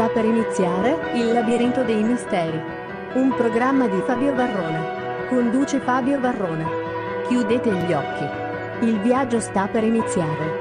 Sta per iniziare Il labirinto dei misteri. Un programma di Fabio Varrone. Conduce Fabio Varrone. Chiudete gli occhi. Il viaggio sta per iniziare.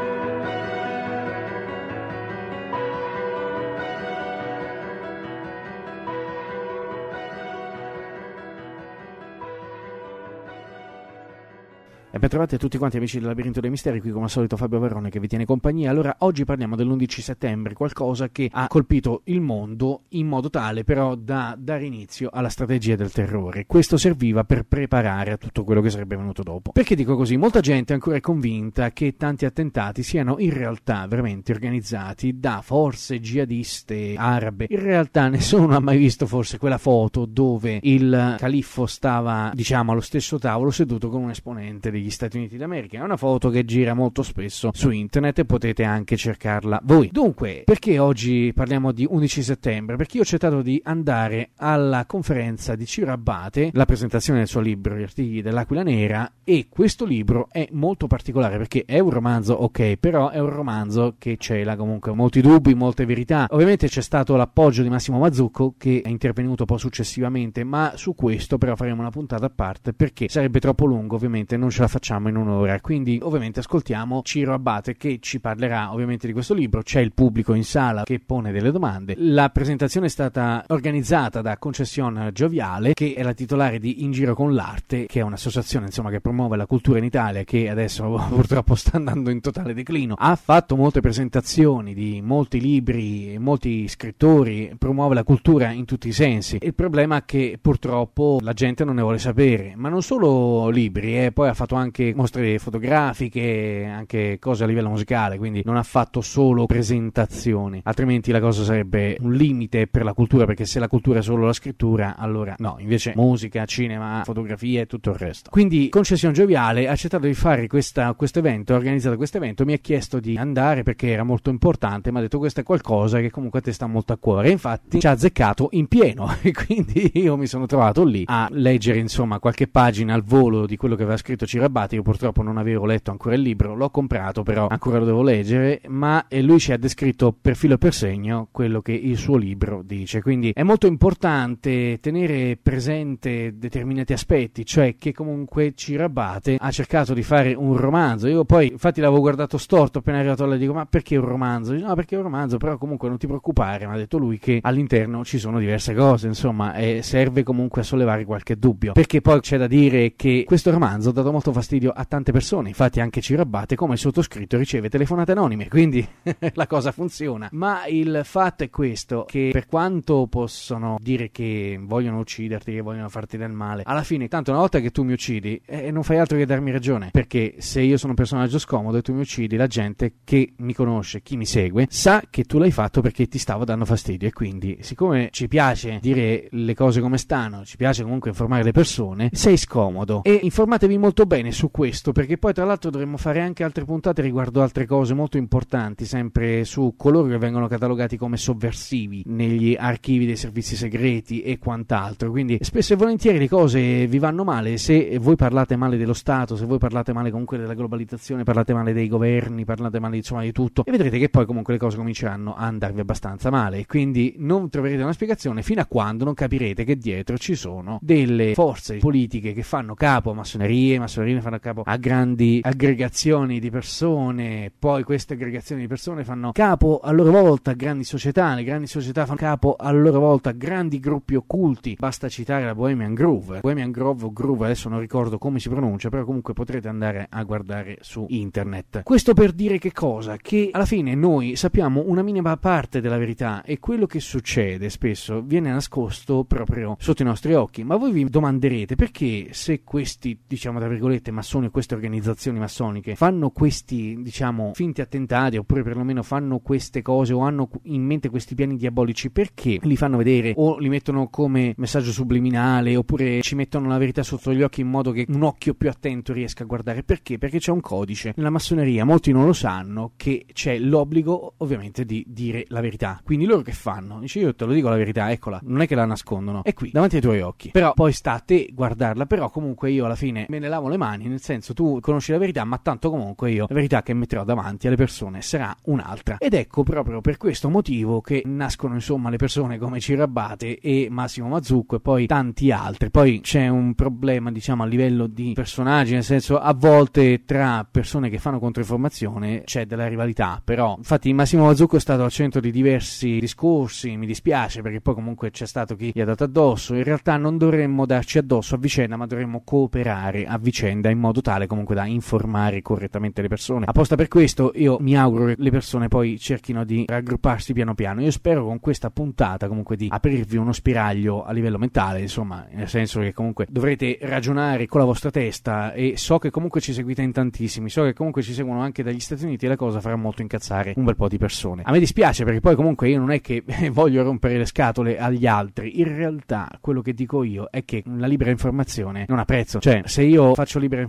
E ben trovati a tutti quanti amici del Labirinto dei Misteri, qui come al solito Fabio Verrone che vi tiene compagnia. Allora, oggi parliamo dell'11 settembre, qualcosa che ha colpito il mondo in modo tale però da dare inizio alla strategia del terrore. Questo serviva per preparare a tutto quello che sarebbe venuto dopo. Perché dico così? Molta gente ancora è convinta che tanti attentati siano in realtà veramente organizzati da forze jihadiste arabe. In realtà nessuno ha mai visto forse quella foto dove il califfo stava, diciamo, allo stesso tavolo seduto con un esponente degli Stati Uniti d'America. È una foto che gira molto spesso su internet e potete anche cercarla voi. Dunque, perché oggi parliamo di 11 settembre? Perché io ho cercato di andare alla conferenza di Ciro Abate, la presentazione del suo libro Gli artigli dell'Aquila Nera e questo libro è molto particolare perché è un romanzo, ok, però è un romanzo che cela comunque molti dubbi, molte verità. Ovviamente c'è stato l'appoggio di Massimo Mazzucco che è intervenuto poi successivamente, ma su questo però faremo una puntata a parte perché sarebbe troppo lungo, ovviamente non ce la facciamo in un'ora. Quindi, ovviamente, ascoltiamo Ciro Abate che ci parlerà ovviamente di questo libro. C'è il pubblico in sala che pone delle domande. La presentazione è stata organizzata da Concession Gioviale, che è la titolare di In Giro con l'Arte, che è un'associazione insomma, che promuove la cultura in Italia, che adesso purtroppo sta andando in totale declino. Ha fatto molte presentazioni di molti libri, molti scrittori, promuove la cultura in tutti i sensi. Il problema è che purtroppo la gente non ne vuole sapere, ma non solo libri, eh, poi ha fatto anche mostre fotografiche, anche cose a livello musicale, quindi non ha fatto solo presentazioni, altrimenti la cosa sarebbe un limite per la cultura, perché se la cultura è solo la scrittura, allora no, invece musica, cinema, fotografia e tutto il resto. Quindi Concessione Gioviale ha accettato di fare questo evento, ha organizzato questo evento, mi ha chiesto di andare perché era molto importante, mi ha detto questo è qualcosa che comunque a te sta molto a cuore, infatti ci ha azzeccato in pieno. E quindi io mi sono trovato lì a leggere insomma qualche pagina al volo di quello che aveva scritto Cirabati, io purtroppo non avevo letto ancora il libro, l'ho comprato però ancora lo devo leggere, ma lui ci ha descritto per filo e per segno quello che il suo libro dice, quindi è molto importante tenere presente determinati aspetti, cioè che comunque Cirabate ha cercato di fare un romanzo, io poi infatti l'avevo guardato storto appena arrivato là e dico ma perché un romanzo? Dice, no perché un romanzo, però comunque non ti preoccupare, mi ha detto lui che all'interno ci sono diverse cose, insomma, serve comunque a sollevare qualche dubbio, perché poi c'è da dire che questo romanzo ha dato molto fastidio a tante persone, infatti anche Cirabate come il sottoscritto riceve telefonate anonime, quindi la cosa funziona. Ma il fatto è questo, che per quanto possono dire che vogliono ucciderti, che vogliono farti del male, alla fine, tanto una volta che tu mi uccidi, eh, non fai altro che darmi ragione, perché se io sono un personaggio scomodo e tu mi uccidi, la gente che mi conosce, chi mi segue, sa che tu l'hai fatto perché ti stavo dando fastidio. E quindi, siccome ci piace dire le cose come stanno, ci piace comunque informare le persone, sei scomodo. E informatevi molto bene su questo perché poi tra l'altro dovremmo fare anche altre puntate riguardo altre cose molto importanti sempre su coloro che vengono catalogati come sovversivi negli archivi dei servizi segreti e quant'altro. Quindi spesso e volentieri le cose vi vanno male. Se voi parlate male dello Stato se voi parlate male comunque della globalizzazione parlate male dei governi parlate male insomma di tutto e vedrete che poi comunque le cose cominceranno a andarvi abbastanza male. Quindi non troverete una spiegazione fino a quando non capirete che dietro ci sono delle forze politiche che fanno capo a massonerie massonerie fanno capo a grandi aggregazioni di persone, poi queste aggregazioni di persone fanno capo a loro volta a grandi società, le grandi società fanno capo a loro volta a grandi gruppi occulti. Basta citare la Bohemian Groove. Bohemian Grove o Groove, adesso non ricordo come si pronuncia, però comunque potrete andare a guardare su internet. Questo per dire che cosa? Che alla fine noi sappiamo una minima parte della verità e quello che succede spesso viene nascosto proprio sotto i nostri occhi. Ma voi vi domanderete perché se questi, diciamo tra virgolette, massoni o queste organizzazioni massoniche fanno questi, diciamo, finti attentati oppure perlomeno fanno queste cose o hanno in mente questi piani diabolici, perché li fanno vedere o li mettono come messaggio subliminale oppure ci mettono la verità sotto gli occhi in modo che un occhio più attento riesca a guardare? Perché? Perché c'è un codice. Nella massoneria molti non lo sanno che c'è l'obbligo ovviamente di dire la verità. Quindi loro che fanno? Dice io te lo dico la verità, eccola, non è che la nascondono, è qui davanti ai tuoi occhi. Però poi sta a te guardarla, però comunque io alla fine me ne lavo le mani nel senso tu conosci la verità, ma tanto comunque io la verità che metterò davanti alle persone sarà un'altra. Ed ecco proprio per questo motivo che nascono insomma le persone come Cirabate e Massimo Mazzucco e poi tanti altri. Poi c'è un problema diciamo a livello di personaggi, nel senso a volte tra persone che fanno controinformazione c'è della rivalità, però infatti Massimo Mazzucco è stato al centro di diversi discorsi, mi dispiace perché poi comunque c'è stato chi gli ha dato addosso, in realtà non dovremmo darci addosso a vicenda ma dovremmo cooperare a vicenda in modo tale comunque da informare correttamente le persone. Apposta per questo io mi auguro che le persone poi cerchino di raggrupparsi piano piano. Io spero con questa puntata comunque di aprirvi uno spiraglio a livello mentale, insomma, nel senso che comunque dovrete ragionare con la vostra testa e so che comunque ci seguite in tantissimi, so che comunque ci seguono anche dagli Stati Uniti e la cosa farà molto incazzare un bel po' di persone. A me dispiace perché poi comunque io non è che voglio rompere le scatole agli altri, in realtà quello che dico io è che la libera informazione non ha prezzo, cioè se io faccio libera informazione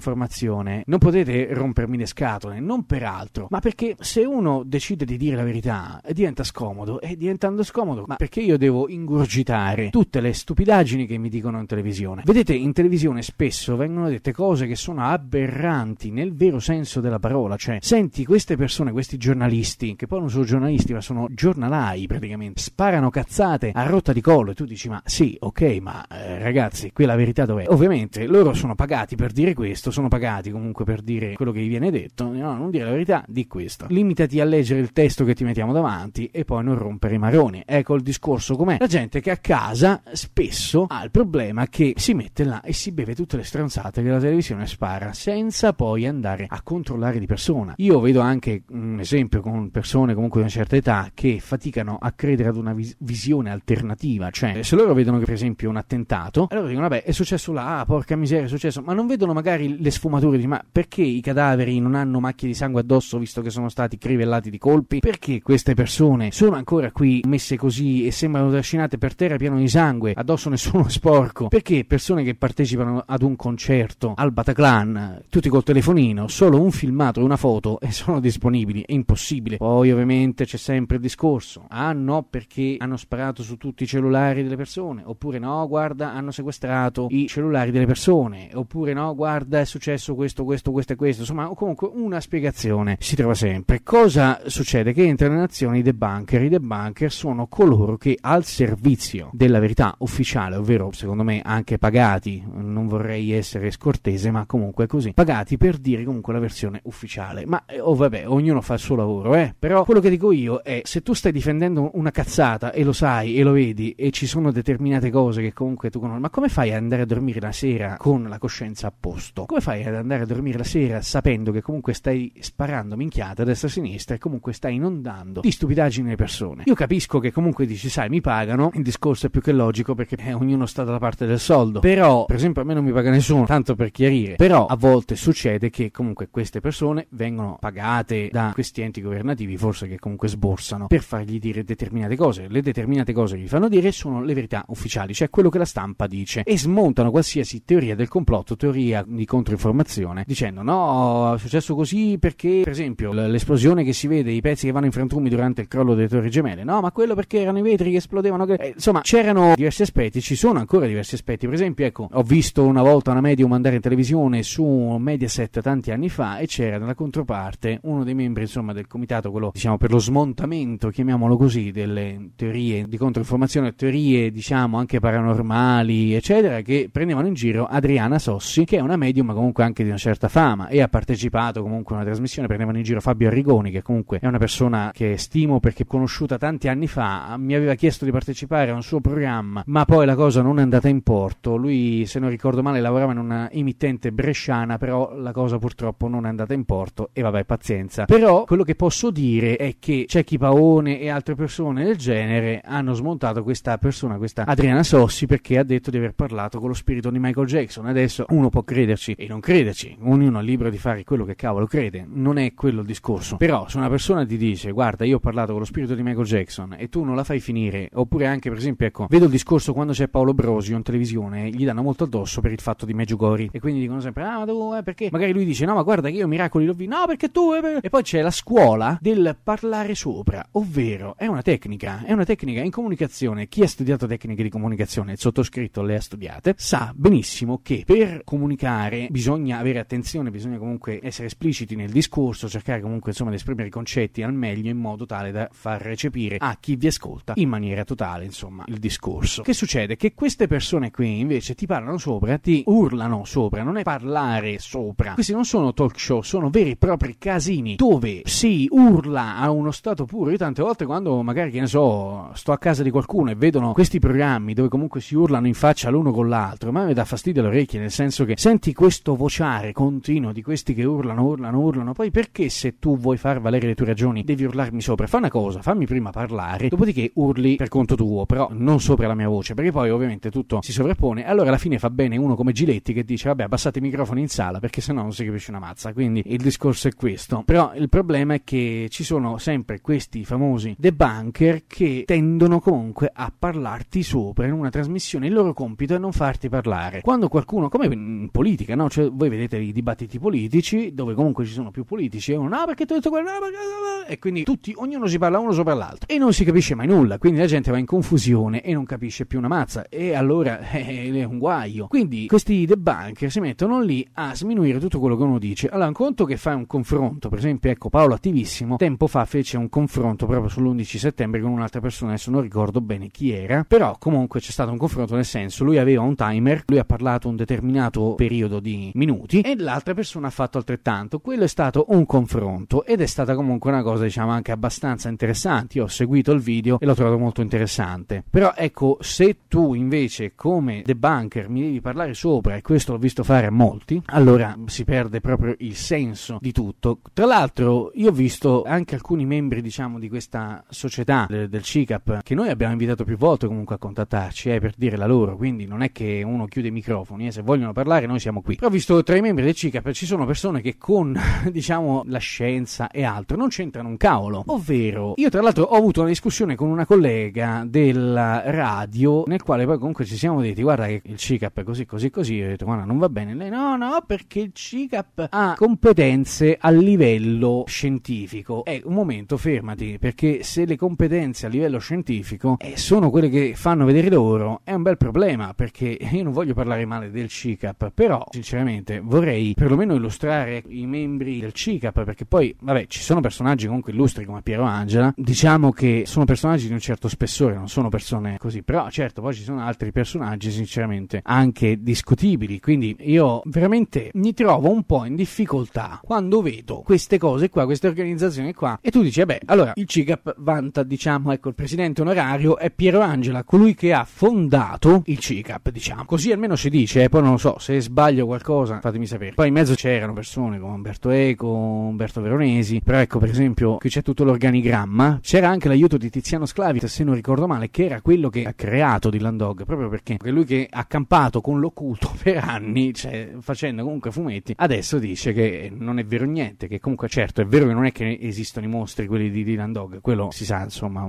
non potete rompermi le scatole, non per altro, ma perché se uno decide di dire la verità diventa scomodo e diventando scomodo, ma perché io devo ingurgitare tutte le stupidaggini che mi dicono in televisione? Vedete, in televisione spesso vengono dette cose che sono aberranti nel vero senso della parola, cioè senti queste persone, questi giornalisti, che poi non sono giornalisti ma sono giornalai praticamente, sparano cazzate a rotta di collo e tu dici ma sì, ok, ma eh, ragazzi, qui la verità dov'è? Ovviamente loro sono pagati per dire questo, sono pagati comunque per dire quello che gli viene detto, no, non dire la verità, di questo. Limitati a leggere il testo che ti mettiamo davanti e poi non rompere i maroni. Ecco il discorso com'è. La gente che a casa spesso ha il problema che si mette là e si beve tutte le stronzate che la televisione spara senza poi andare a controllare di persona. Io vedo anche un esempio con persone comunque di una certa età che faticano a credere ad una vis- visione alternativa, cioè se loro vedono che per esempio un attentato, allora dicono vabbè è successo là, ah, porca miseria è successo, ma non vedono magari le sfumature di ma perché i cadaveri non hanno macchie di sangue addosso visto che sono stati crivellati di colpi? Perché queste persone sono ancora qui messe così e sembrano trascinate per terra pieno di sangue, addosso nessuno è sporco? Perché persone che partecipano ad un concerto al Bataclan, tutti col telefonino, solo un filmato e una foto e sono disponibili? È impossibile. Poi ovviamente c'è sempre il discorso, ah no perché hanno sparato su tutti i cellulari delle persone, oppure no guarda hanno sequestrato i cellulari delle persone, oppure no guarda successo questo, questo, questo e questo, insomma comunque una spiegazione si trova sempre. Cosa succede? Che entrano in azione i debunker. I debunker sono coloro che al servizio della verità ufficiale, ovvero secondo me anche pagati, non vorrei essere scortese, ma comunque così, pagati per dire comunque la versione ufficiale. Ma oh vabbè, ognuno fa il suo lavoro, eh. Però quello che dico io è se tu stai difendendo una cazzata e lo sai e lo vedi e ci sono determinate cose che comunque tu conosci, ma come fai ad andare a dormire la sera con la coscienza a posto? Come fai ad andare a dormire la sera sapendo che comunque stai sparando minchiate a destra e a sinistra e comunque stai inondando di stupidaggini le persone? Io capisco che comunque dici, sai, mi pagano, il discorso è più che logico perché eh, ognuno sta dalla parte del soldo. Però, per esempio, a me non mi paga nessuno, tanto per chiarire. Però a volte succede che comunque queste persone vengono pagate da questi enti governativi, forse che comunque sborsano, per fargli dire determinate cose. Le determinate cose che gli fanno dire sono le verità ufficiali, cioè quello che la stampa dice. E smontano qualsiasi teoria del complotto, teoria di controinformazione, dicendo no, è successo così perché, per esempio, l'esplosione che si vede, i pezzi che vanno in frantumi durante il crollo delle torri gemelle, no, ma quello perché erano i vetri che esplodevano. Eh, insomma, c'erano diversi aspetti, ci sono ancora diversi aspetti. Per esempio, ecco, ho visto una volta una medium andare in televisione su Mediaset tanti anni fa e c'era nella controparte uno dei membri, insomma, del comitato, quello diciamo per lo smontamento, chiamiamolo così, delle teorie di controinformazione, teorie, diciamo, anche paranormali, eccetera, che prendevano in giro Adriana Sossi, che è una medium comunque anche di una certa fama e ha partecipato comunque a una trasmissione, prendevano in giro Fabio Arrigoni, che comunque è una persona che stimo perché conosciuta tanti anni fa, mi aveva chiesto di partecipare a un suo programma, ma poi la cosa non è andata in porto. Lui, se non ricordo male, lavorava in una emittente bresciana, però la cosa purtroppo non è andata in porto e vabbè, pazienza. Però quello che posso dire è che Cecchi Paone e altre persone del genere hanno smontato questa persona, questa Adriana Sossi, perché ha detto di aver parlato con lo spirito di Michael Jackson. Adesso uno può crederci e non crederci, ognuno è libero di fare quello che cavolo crede, non è quello il discorso. Però se una persona ti dice "Guarda, io ho parlato con lo spirito di Michael Jackson" e tu non la fai finire, oppure anche per esempio, ecco, vedo il discorso quando c'è Paolo Brosio in televisione, gli danno molto addosso per il fatto di Meggiugori e quindi dicono sempre "Ah, ma tu eh, perché?" Magari lui dice "No, ma guarda che io miracoli l'ho visto". No, perché tu eh, E poi c'è la scuola del parlare sopra, ovvero è una tecnica, è una tecnica in comunicazione. Chi ha studiato tecniche di comunicazione, il sottoscritto le ha studiate, sa benissimo che per comunicare bisogna avere attenzione, bisogna comunque essere espliciti nel discorso, cercare comunque insomma di esprimere i concetti al meglio in modo tale da far recepire a chi vi ascolta in maniera totale insomma il discorso. Che succede? Che queste persone qui invece ti parlano sopra, ti urlano sopra, non è parlare sopra. Questi non sono talk show, sono veri e propri casini dove si urla a uno stato puro. Io tante volte quando magari che ne so, sto a casa di qualcuno e vedono questi programmi dove comunque si urlano in faccia l'uno con l'altro, ma mi dà fastidio alle orecchie, nel senso che senti questo vociare continuo di questi che urlano, urlano, urlano, poi perché se tu vuoi far valere le tue ragioni devi urlarmi sopra? Fa una cosa, fammi prima parlare, dopodiché urli per conto tuo, però non sopra la mia voce, perché poi ovviamente tutto si sovrappone, allora alla fine fa bene uno come Giletti che dice vabbè abbassate i microfoni in sala perché sennò non si capisce una mazza, quindi il discorso è questo. Però il problema è che ci sono sempre questi famosi debunker che tendono comunque a parlarti sopra in una trasmissione, il loro compito è non farti parlare. Quando qualcuno, come in politica, no? Cioè, voi vedete i dibattiti politici dove comunque ci sono più politici e uno, no, perché tu hai detto quello, e quindi tutti, ognuno si parla uno sopra l'altro e non si capisce mai nulla, quindi la gente va in confusione e non capisce più una mazza e allora eh, è un guaio. Quindi questi debunker si mettono lì a sminuire tutto quello che uno dice. Allora, un conto che fa un confronto, per esempio, ecco, Paolo Attivissimo, tempo fa fece un confronto proprio sull'11 settembre con un'altra persona, adesso non ricordo bene chi era, però comunque c'è stato un confronto nel senso, lui aveva un timer, lui ha parlato un determinato periodo di minuti e l'altra persona ha fatto altrettanto. Quello è stato un confronto ed è stata comunque una cosa, diciamo, anche abbastanza interessante. Io ho seguito il video e l'ho trovato molto interessante. Però ecco, se tu invece come debunker mi devi parlare sopra, e questo l'ho visto fare a molti, allora si perde proprio il senso di tutto. Tra l'altro, io ho visto anche alcuni membri, diciamo, di questa società del, del CICAP che noi abbiamo invitato più volte comunque a contattarci eh, per dire la loro, quindi non è che uno chiude i microfoni, eh, se vogliono parlare noi siamo qui. Però ho visto tra i membri del CICAP ci sono persone che con, diciamo, la scienza e altro non c'entrano un cavolo. Ovvero, io tra l'altro ho avuto una discussione con una collega della radio nel quale poi comunque ci siamo detti guarda che il CICAP è così così così, io ho detto guarda non va bene. Lei no no perché il CICAP ha competenze a livello scientifico. Eh, un momento, fermati, perché se le competenze a livello scientifico eh, sono quelle che fanno vedere loro, è un bel problema, perché io non voglio parlare male del CICAP, però sinceramente vorrei perlomeno illustrare i membri del CICAP, perché poi, vabbè, ci sono personaggi comunque illustri come Piero Angela, diciamo che sono personaggi di un certo spessore, non sono persone così, però certo poi ci sono altri personaggi sinceramente anche discutibili, quindi io veramente mi trovo un po' in difficoltà quando vedo queste cose qua, queste organizzazioni qua, e tu dici, beh, allora il CICAP vanta, diciamo, ecco, il presidente onorario è Piero Angela, colui che ha fondato il CICAP, diciamo, così almeno si dice, eh, poi non lo so, se sbaglio qualcosa fatemi sapere. Poi in mezzo c'erano persone come Umberto Eco, Umberto Veronesi, però ecco, per esempio, qui c'è tutto l'organigramma, c'era anche l'aiuto di Tiziano Sclavi, se non ricordo male, che era quello che ha creato Dylan Dog, proprio perché lui che ha campato con l'occulto per anni, cioè facendo comunque fumetti, adesso dice che non è vero niente, che comunque certo è vero che non è che esistono i mostri quelli di Dylan Dog, quello si sa insomma,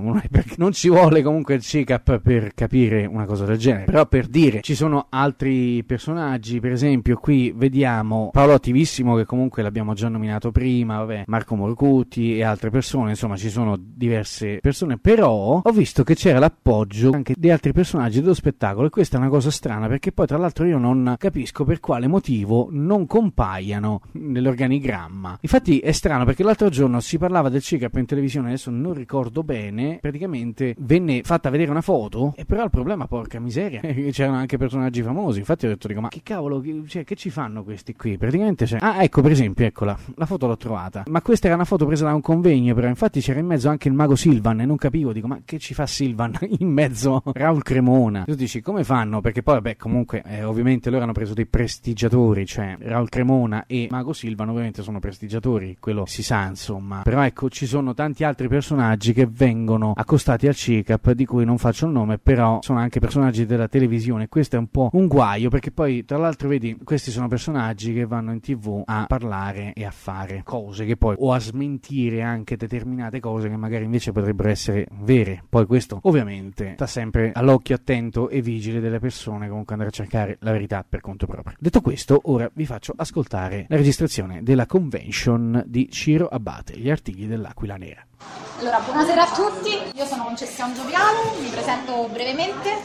non ci vuole comunque il CICAP per capire una cosa del genere, però per dire ci sono altri personaggi, per esempio qui vediamo Paolo Attivissimo che comunque l'abbiamo già nominato prima, vabbè, Marco Morcutti e altre persone, insomma ci sono diverse persone, però ho visto che c'era l'appoggio anche di altri personaggi dello spettacolo e questa è una cosa strana perché poi tra l'altro io non capisco per quale motivo non compaiano nell'organigramma. Infatti è strano perché l'altro giorno si parlava del CICAP in televisione, adesso non ricordo bene, praticamente venne fatta vedere una foto e però il problema porca miseria, c'erano anche personaggi famosi, infatti ho detto dico ma che cavolo, cioè, che ci fanno questi qui? Praticamente c'è... Ah ecco per esempio, eccola, la foto l'ho trovata, ma questa era una foto presa da un convegno però infatti c'era in mezzo anche il mago Silvan e non capivo, dico ma che ci fa Silvan in mezzo Raul Cremona? Tu dici come fanno? Perché poi vabbè comunque eh, ovviamente loro hanno preso dei prestigiatori, cioè Raul Cremona e Mago Silvan ovviamente sono prestigiatori, quello si sa insomma, però ecco ci sono tanti altri personaggi che vengono accostati al CICAP di cui non faccio il nome, però sono anche personaggi della televisione, questo è un po' un guaio perché poi tra l'altro vedi questi sono personaggi che vanno in tv a parlare e a fare cose che poi o a smentire anche determinate cose che magari invece potrebbero essere vere, poi questo ovviamente sta sempre all'occhio attento e vigile delle persone comunque andare a cercare la verità per conto proprio. Detto questo, ora vi faccio ascoltare la registrazione della convention di Ciro Abate, gli artigli dell'Aquila Nera. Allora, buonasera a tutti, io sono Concessione Gioviano, mi presento brevemente,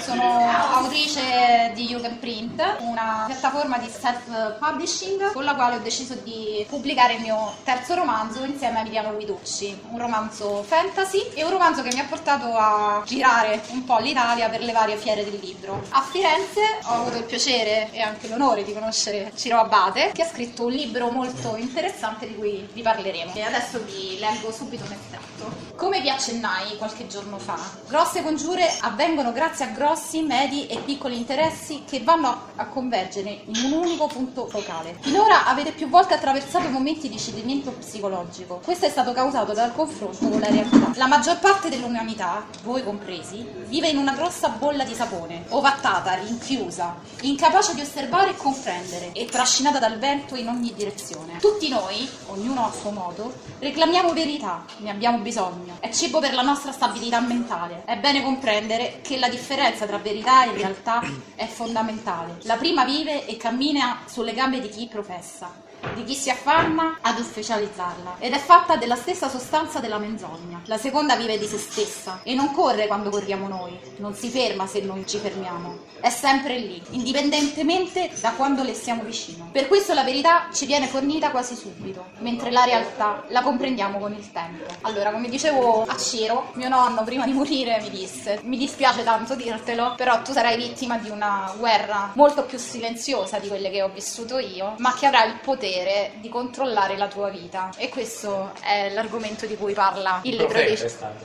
sono autrice di Jugendprint, una piattaforma di self-publishing con la quale ho deciso di pubblicare il mio terzo romanzo insieme a Emiliano Guiducci, un romanzo fantasy e un romanzo che mi ha portato a girare un po' l'Italia per le varie fiere del libro. A Firenze ho avuto il piacere e anche l'onore di conoscere Ciro Abate, che ha scritto un libro molto interessante di cui vi parleremo. E adesso vi leggo subito un. Come vi accennai qualche giorno fa, grosse congiure avvengono grazie a grossi, medi e piccoli interessi che vanno a convergere in un unico punto focale. Finora avete più volte attraversato momenti di cedimento psicologico. Questo è stato causato dal confronto con la realtà. La maggior parte dell'umanità, voi compresi, vive in una grossa bolla di sapone, ovattata, rinchiusa, incapace di osservare e comprendere e trascinata dal vento in ogni direzione. Tutti noi, ognuno a suo modo, reclamiamo verità, ne abbiamo bisogno. È cibo per la nostra stabilità mentale. È bene comprendere che la differenza tra verità e realtà è fondamentale. La prima vive e cammina sulle gambe di chi professa di chi si affanna ad ufficializzarla ed è fatta della stessa sostanza della menzogna. La seconda vive di se stessa e non corre quando corriamo noi, non si ferma se noi ci fermiamo, è sempre lì, indipendentemente da quando le siamo vicino. Per questo la verità ci viene fornita quasi subito, mentre la realtà la comprendiamo con il tempo. Allora, come dicevo a Ciro, mio nonno prima di morire mi disse: Mi dispiace tanto dirtelo, però tu sarai vittima di una guerra molto più silenziosa di quelle che ho vissuto io, ma che avrà il potere di controllare la tua vita. E questo è l'argomento di cui parla il libro di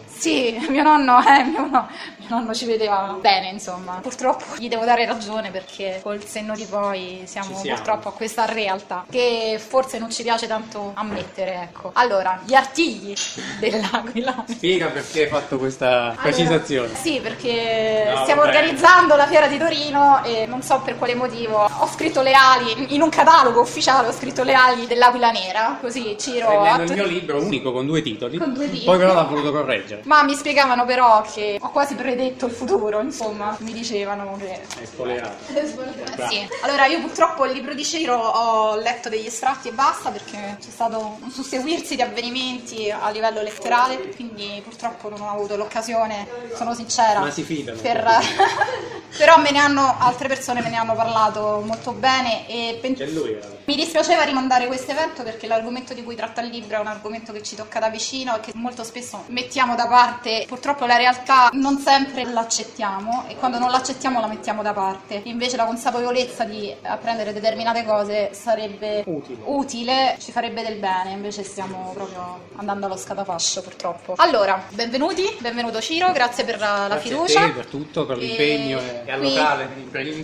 Sì, mio nonno, eh, mio, no, mio nonno ci vedeva bene, insomma. Purtroppo gli devo dare ragione perché col senno di poi siamo, siamo. purtroppo a questa realtà che forse non ci piace tanto ammettere, ecco. Allora, gli artigli dell'Aquila. Spiega perché hai fatto questa precisazione. Sì, perché No, stiamo vabbè. organizzando la fiera di Torino e non so per quale motivo ho scritto le ali in un catalogo ufficiale, ho scritto le ali dell'Aquila Nera, così Ciro Prendendo ha il mio libro unico con due titoli, Con due titoli. poi però l'ha voluto correggere. ma mi spiegavano però che ho quasi predetto il futuro, insomma, mi dicevano che È spoilerato. Sì. Allora io purtroppo il libro di Ciro ho letto degli estratti e basta perché c'è stato un susseguirsi di avvenimenti a livello letterale, quindi purtroppo non ho avuto l'occasione, sono sincera. Ma si fidano. per- Però me ne hanno, altre persone me ne hanno parlato molto bene e pen- lui. era. mi dispiaceva rimandare questo evento perché l'argomento di cui tratta il libro è un argomento che ci tocca da vicino e che molto spesso mettiamo da parte. Purtroppo la realtà non sempre l'accettiamo e quando non l'accettiamo la mettiamo da parte. Invece la consapevolezza di apprendere determinate cose sarebbe Utile. utile, ci farebbe del bene, invece stiamo proprio andando allo scatafascio purtroppo. Allora, benvenuti, benvenuto Ciro, grazie per la, la Grazie fiducia. te per tutto, per l'impegno e, e al locale.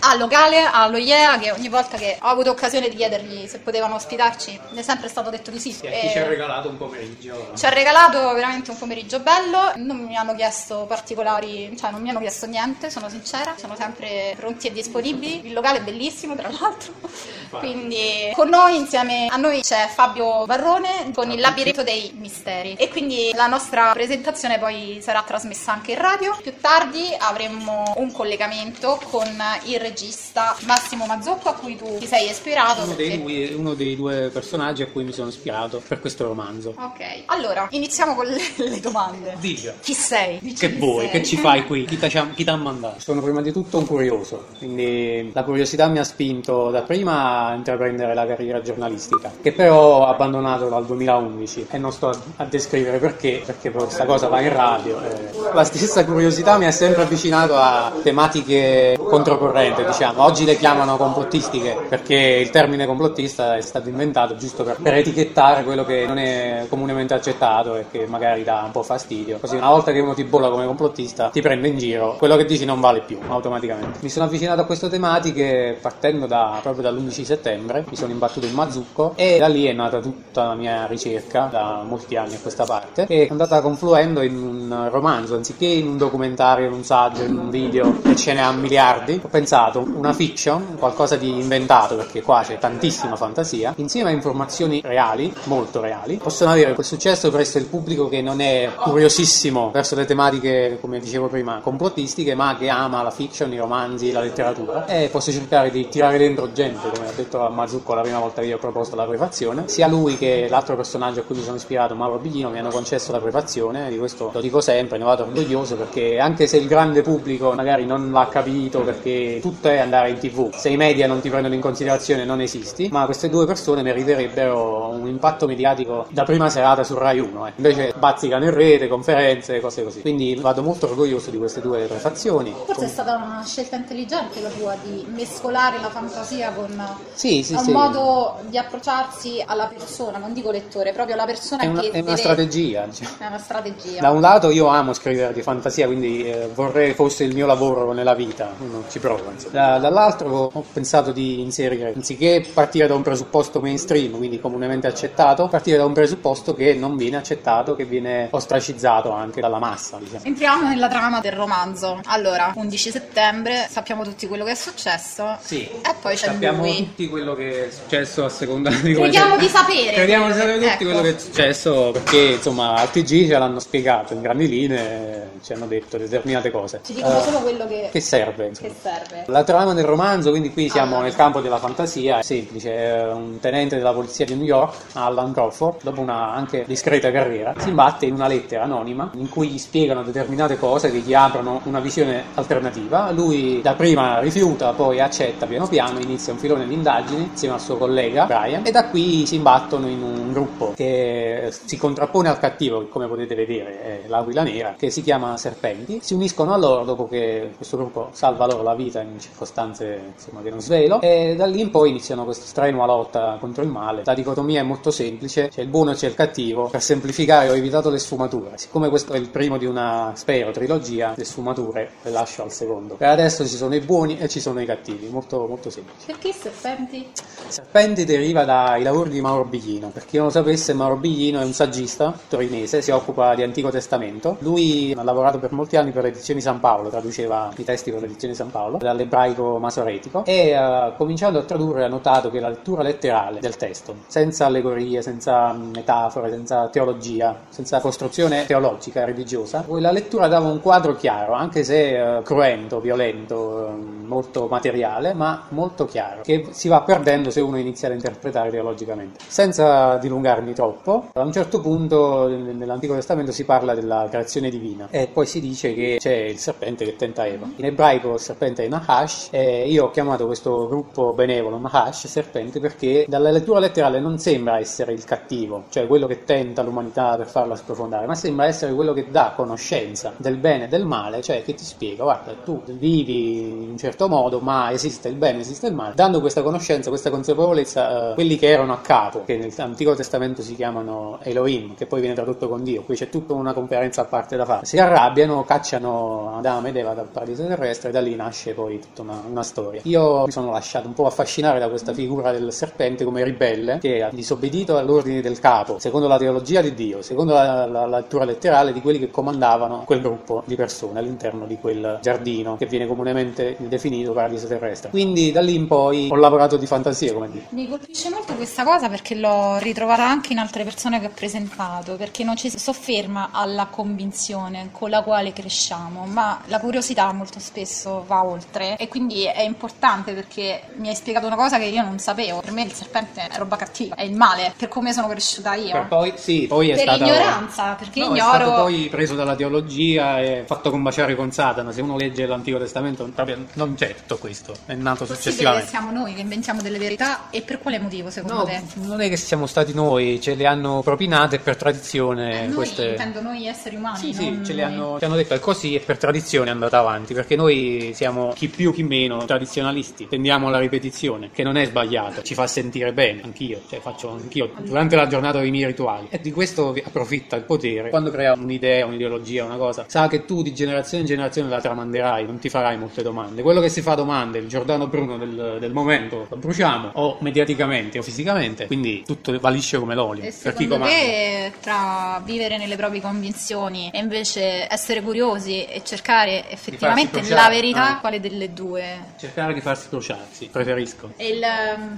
al locale, allo IEA, che ogni volta che ho avuto occasione di chiedergli se potevano ospitarci, mi è sempre stato detto di sì. E chi E ci ha regalato un pomeriggio. ci ha regalato veramente un pomeriggio bello, non mi hanno chiesto particolari, cioè non mi hanno chiesto niente, sono sincera, sono sempre pronti e disponibili. Il locale è bellissimo, tra l'altro. Quindi con noi, insieme a noi c'è Fabio Barrone con il labirinto dei misteri. E quindi la nostra presentazione poi sarà trasmessa anche in radio. Più tardi avremo un collegamento con il regista Massimo Mazzocco a cui tu ti sei ispirato. Uno dei, perché- due, uno dei due personaggi a cui mi sono ispirato per questo romanzo. Ok, allora iniziamo con le, le domande. Dica. Chi sei? Dici Che chi vuoi? sei. Che ci fai qui? Chi ti ha mandato? Sono prima di tutto un curioso, quindi la curiosità mi ha spinto da prima a intraprendere la carriera giornalistica, che però ho abbandonato dal 2011 e non sto a, a descrivere perché, perché questa cosa va in radio. eh. La stessa curiosità mi ha sempre avvicinato a tematiche controcorrente, diciamo. Oggi le chiamano complottistiche perché il termine complottista è stato inventato giusto per, per etichettare quello che non è comunemente accettato e che magari dà un po' fastidio. Così una volta che uno ti bolla come complottista ti prende in giro, quello che dici non vale più automaticamente. Mi sono avvicinato a queste tematiche partendo da, proprio dall'11 settembre, mi sono imbattuto in Mazzucco e da lì è nata tutta la mia ricerca da molti anni a questa parte e è andata confluendo in un romanzo anziché in un documentario, in un saggio, in un video che ce ne ha miliardi, ho pensato una fiction, qualcosa di inventato, perché qua c'è tantissima fantasia, insieme a informazioni reali, molto reali, possono avere quel successo presso il pubblico che non è curiosissimo verso le tematiche, come dicevo prima, complottistiche, ma che ama la fiction, i romanzi, la letteratura. E posso cercare di tirare dentro gente, come ha detto Mazzucco la prima volta che gli ho proposto la prefazione. Sia lui che l'altro personaggio a cui mi sono ispirato, Mauro Biglino, mi hanno concesso la prefazione, di questo lo dico sempre, ne vado orgoglioso perché anche se il grande pubblico magari non l'ha capito perché tutto è andare in tv, se i media non ti prendono in considerazione non esisti, ma queste due persone meriterebbero un impatto mediatico da prima serata su Rai 1, eh. invece bazzicano in rete, conferenze, cose così. Quindi vado molto orgoglioso di queste due prefazioni. Forse è stata una scelta intelligente la tua di mescolare la fantasia con sì, sì, un sì. modo di approcciarsi alla persona, non dico lettore, proprio alla persona È una, che è una deve... strategia. diciamo. È una strategia. Da un lato io amo scrivere di fantasia, quindi eh, vorrei fosse il mio lavoro nella vita, uno ci insomma. Da- dall'altro ho pensato di inserire, anziché partire da un presupposto mainstream, quindi comunemente accettato, partire da un presupposto che non viene accettato, che viene ostracizzato anche dalla massa. Diciamo. Entriamo nella trama del romanzo. Allora, 11 settembre, sappiamo tutti quello che è successo. Sì, E poi c'è sappiamo lui. tutti quello che è successo a seconda di come Crediamo di sapere. Crediamo di sapere tutti Ecco. quello che è successo perché insomma al TG ce l'hanno spiegato in grandi linee, ci hanno detto determinate cose. Ci dicono Eh, solo quello che, che serve. insomma. che serve. La trama del romanzo, quindi qui siamo Allora. nel campo della fantasia, è semplice, è un tenente della polizia di New York, Alan Crawford, dopo una anche discreta carriera, si imbatte in una lettera anonima in cui gli spiegano determinate cose che gli aprono una visione alternativa. Lui dapprima rifiuta, poi accetta piano piano, inizia un filone di indagini insieme al suo collega Brian e da qui si imbattono in un gruppo che si contrappone al cattivo, come potete vedere è l'Aquila Nera, che si chiama Serpenti. Si uniscono a loro dopo che questo gruppo salva loro la vita in circostanze insomma, che non svelo e da lì in poi iniziano questa strenua lotta contro il male. La dicotomia è molto semplice, c'è il buono e c'è il cattivo. Per semplificare ho evitato le sfumature. Siccome questo è il primo di una, spero, trilogia, le sfumature le lascio al secondo. Per adesso ci sono i buoni e ci sono i cattivi, molto, molto semplice. Perché serpenti? Serpenti deriva dai lavori di Mauro Biglino. Per chi non lo sapesse, Mauro Biglino è un saggista torinese, si occupa di Antico Testamento. Lui ha lavorato per molti anni per le edizioni San Paolo, traduceva i testi per le edizioni San Paolo, dall'ebraico masoretico, e eh, cominciando a tradurre ha notato che la lettura letterale del testo, senza allegorie, senza mm, metafore, senza teologia, senza costruzione teologica religiosa, poi la lettura dava un quadro chiaro, anche se eh, cruento, violento, eh, molto materiale, ma molto chiaro, che si va perdendo se uno inizia ad interpretare teologicamente. Senza dilungarmi troppo, a un certo punto nel- nell'Antico Testamento si parla della creazione divina e poi si dice che c'è il serpente che tenta Eva. In ebraico il serpente è Nahash e io ho chiamato questo gruppo benevolo Nahash serpente perché dalla lettura letterale non sembra essere il cattivo, cioè quello che tenta l'umanità per farla sprofondare, ma sembra essere quello che dà conoscenza del bene e del male, cioè che ti spiega, guarda, tu vivi in un certo modo, ma esiste il bene, esiste il male. Dando questa conoscenza, questa consapevolezza, eh, quelli che erano a capo, che nell'Antico Testamento si chiamano Elohim, che poi viene tradotto con Dio, qui c'è tutta una conferenza a parte da fare, si arrabbiano, cacciano Adamo ed Eva dal paradiso terrestre e da lì nasce poi tutta una, una storia. Io mi sono lasciato un po' affascinare da questa figura del serpente come ribelle, che ha disobbedito all'ordine del capo, secondo la teologia di Dio, secondo la, la- la lettura letterale di quelli che comandavano quel gruppo di persone all'interno di quel giardino che viene comunemente definito paradiso terrestre. Quindi da lì in poi ho lavorato di fantasia, come dire. Mi colpisce molto questa cosa perché l'ho ritrovata anche in altre persone che ho presentato, perché non ci si sofferma alla convinzione con la quale cresciamo, ma la curiosità molto spesso va oltre e quindi è importante perché mi hai spiegato una cosa che io non sapevo. Per me il serpente è roba cattiva, è il male, per come sono cresciuta io. Per poi, sì, poi è Per stato... ignoranza, perché No, è ignoro... stato poi preso dalla teologia e fatto combaciare con Satana. Se uno legge l'Antico Testamento, proprio non c'è tutto questo, è nato Possibile successivamente. siamo noi che inventiamo delle verità e per quale motivo secondo No, te? non è che siamo stati noi, ce le hanno propinate per tradizione Eh, noi queste... intendo noi esseri umani. Sì, sì, ce le hanno, ci hanno detto è così e per tradizione è andata avanti, perché noi siamo chi più chi meno tradizionalisti, tendiamo alla ripetizione, che non è sbagliata, ci fa sentire bene, anch'io, cioè faccio anch'io durante la giornata i miei rituali e di questo approfitta il potere. Quando crea un'idea, un'ideologia, una cosa, sa che tu di generazione in generazione la tramanderai, non ti farai molte domande. Quello che si fa domande, il Giordano Bruno del, del momento, lo bruciamo, o mediaticamente o fisicamente, quindi tutto va liscio come l'olio, E per chi comanda. te, tra vivere nelle proprie convinzioni e invece essere curiosi e cercare effettivamente La verità, quale delle due? Cercare di farsi crociarsi, preferisco. E il,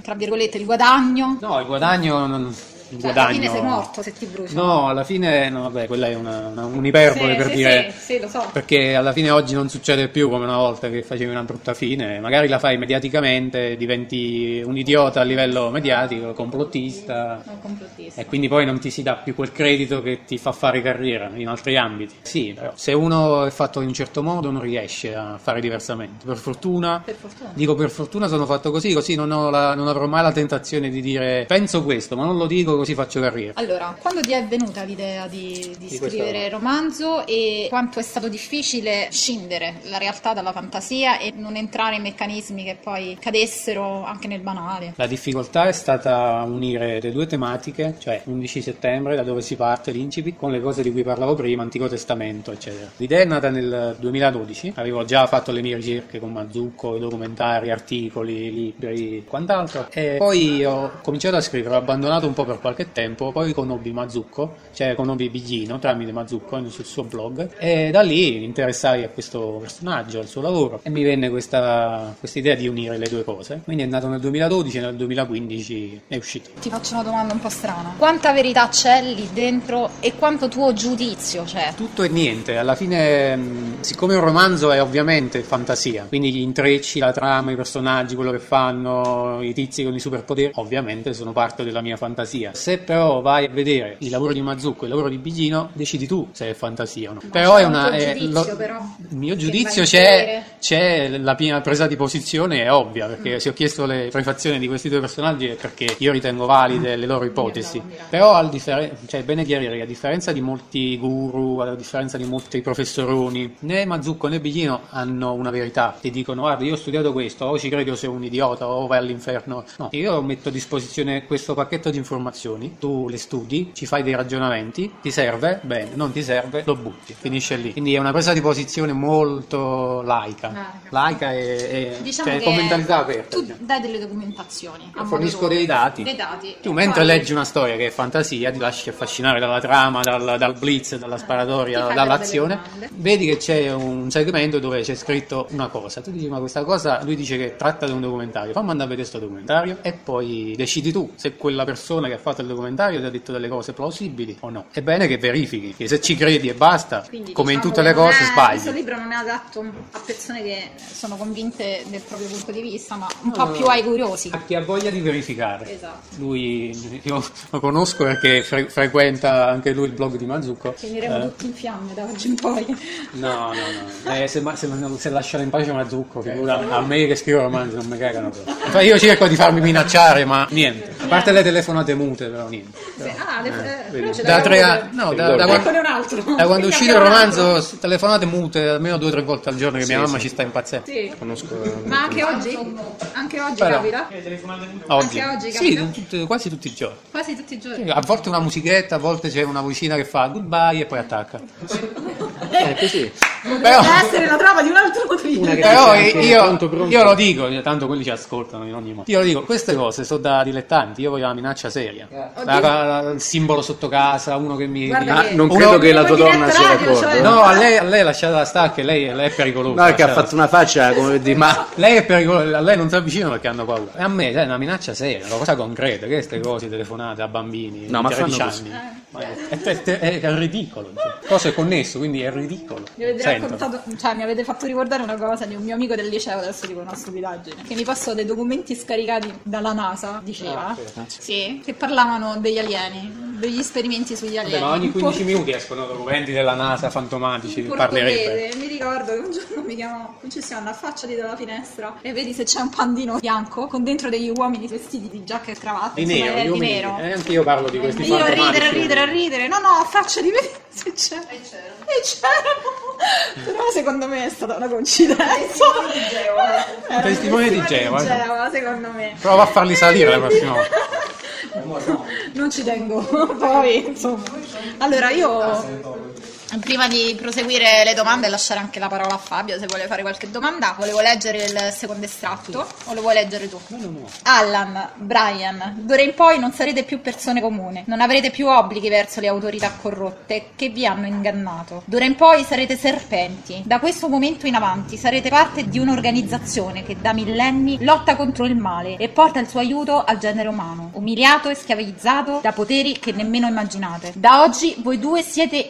tra virgolette, il guadagno? No, il guadagno Cioè, guadagno... alla fine sei morto se ti bruci. No, alla fine, no, vabbè, quella è una, una- un'iperbole Sì, per sì, dire... sì, sì, lo so. Perché alla fine oggi non succede più come una volta che facevi una brutta fine, magari la fai mediaticamente, diventi un idiota a livello mediatico, complottista, complottista. e quindi poi non ti si dà più quel credito che ti fa fare carriera in altri ambiti. Sì, però se uno è fatto in un certo modo non riesce a fare diversamente. Per fortuna, Per fortuna. dico per fortuna sono fatto così, così non, ho la- non avrò mai la tentazione di dire penso questo, ma non lo dico così faccio carriera. Allora, quando ti è venuta l'idea di, di Di scrivere romanzo e quanto è stato difficile scindere la realtà dalla fantasia e non entrare in meccanismi che poi cadessero anche nel banale? La difficoltà è stata unire le due tematiche, cioè 11 settembre, da dove si parte l'incipit, con le cose di cui parlavo prima, Antico Testamento, eccetera. L'idea è nata nel 2012, avevo già fatto le mie ricerche con Mazzucco, documentari, articoli, libri, quant'altro, e poi ho cominciato a scrivere, ho abbandonato un po' per qualche tempo, poi conobbi Mazzucco, cioè conobbi Biglino tramite Mazzucco sul suo blog, e da lì mi interessai a questo personaggio, al suo lavoro, e mi venne questa idea di unire le due cose. Quindi è nato nel 2012 e nel 2015 è uscito. Ti faccio una domanda un po' strana. Quanta verità c'è lì dentro e quanto tuo giudizio c'è? Tutto e niente, alla fine, siccome un romanzo è ovviamente fantasia, quindi gli intrecci, la trama, i personaggi, quello che fanno, i tizi con i superpoteri, ovviamente sono parte della mia fantasia. Se però vai a vedere il lavoro di Mazzucco e il lavoro di Bigino, decidi tu se è fantasia o no. però c'è è un una. è- giudizio, però, il mio giudizio c'è, c'è la mia presa di posizione, è ovvia, perché Mm. se ho chiesto le prefazioni di questi due personaggi è perché io ritengo valide le loro ipotesi. Però al differ- cioè, è bene chiarire che a differenza di molti guru, a differenza di molti professoroni, né Mazzucco né Biglino hanno una verità. Ti dicono guarda io ho studiato questo, o ci credi o sei un idiota o vai all'inferno. No, io metto a disposizione questo pacchetto di informazioni, tu le studi, ci fai dei ragionamenti, ti serve? Bene, non ti serve? Lo butti, finisce lì. Quindi è una presa di posizione molto laica. Laica. Laica e, e Diciamo cioè, con mentalità aperta. tu diciamo. dai delle documentazioni. Fornisco dei dati. Dei dati. Tu mentre poi leggi una storia che è fantasia, ti lasci affascinare dalla trama, dal, dal blitz, dalla sparatoria, dall'azione, vedi che c'è un segmento dove c'è scritto una cosa. Tu dici, ma questa cosa, lui dice che tratta di un documentario, fammi andare a vedere questo documentario e poi decidi tu se quella persona che ha fatto il documentario ti ha detto delle cose plausibili o no. È bene che verifichi, che se ci credi e basta, Quindi, come in diciamo tutte le cose è- sbagli. Questo libro non è adatto a persone che sono convinte del proprio punto di vista, ma un No, po' no, più ai curiosi. A chi ha voglia di verificare. Esatto. Lui, io lo conosco perché fre- frequenta anche lui il blog di Mazzucco. Finiremo Eh, tutti in fiamme da oggi in poi. No, no, no. Eh, se, ma- se, se lasciano in pace Mazzucco, figura, a me che scrivo romanzi non mi cagano. Infatti io cerco di farmi minacciare, ma niente. A parte le telefonate mute, però niente. Ah, le, eh, c'è Da tre anni, no, da, quando, da quando è uscito il romanzo, telefonate mute almeno due o tre volte al giorno che mia mamma ci sta impazzendo. Sì. Conosco Ma anche oggi? Anche oggi Però- capita? Oggi. Anche oggi sì, capita? tutte- quasi tutti i giorni. Quasi tutti i giorni. A volte una musichetta, a volte c'è una vocina che fa goodbye e poi attacca. Eh, così. Però, Deve essere la trama di un altro motivo. Però io, pronto, pronto. io lo dico, tanto quelli ci ascoltano in ogni modo. Io lo dico, queste cose sono da dilettanti, io voglio una minaccia seria. La- la- la- il simbolo sotto casa, uno che mi... Guarda Ah, che- non Uno- credo che la tua donna sia d'accordo. cioè- eh. No, a lei, a lei lasciatela stare che lei, lei è pericolosa. No, è che ha fatto una faccia come di ma Lei è pericolosa, a lei non si avvicina perché hanno paura. E a me è una minaccia seria, una cosa concreta, che queste cose telefonate a bambini No, di ma 13 fanno anni. Ma È, è- è- è ridicolo. Cioè. Cosa è connesso, quindi è ridicolo. Mi avete cioè mi avete fatto ricordare una cosa di un mio amico del liceo, adesso dico una stupidaggine, che mi passò dei documenti scaricati dalla NASA, diceva, Ah, sì, che parlavano degli alieni, degli esperimenti sugli alieni. Vabbè, ma ogni Un po' 15 minuti escono documenti della NASA fantomatici, parlerebbe. Mi ricordo che un giorno mi chiamò concessione, affacciati dalla finestra e vedi se c'è un pandino bianco con dentro degli uomini vestiti di giacca e cravatta. Di insomma, nero, eh, gli di nero. eh, anche io parlo di questi E io a ridere, a ridere, a ridere. No, no, affacciati, vedi se c'è. E c'era. E c'era. Però secondo me è stata una coincidenza. Testimone di testimone Geova, eh. Geova, secondo me. Prova a farli salire la prossima volta. Non ci tengo, poi insomma. Allora io Prima di proseguire le domande e lasciare anche la parola a Fabio se vuole fare qualche domanda, volevo leggere il secondo estratto o lo vuoi leggere tu? No, no, no. Allan, Brian, d'ora in poi non sarete più persone comuni, non avrete più obblighi verso le autorità corrotte che vi hanno ingannato. D'ora in poi sarete serpenti. Da questo momento in avanti sarete parte di un'organizzazione che da millenni lotta contro il male e porta il suo aiuto al genere umano, umiliato e schiavizzato da poteri che nemmeno immaginate. Da oggi voi due siete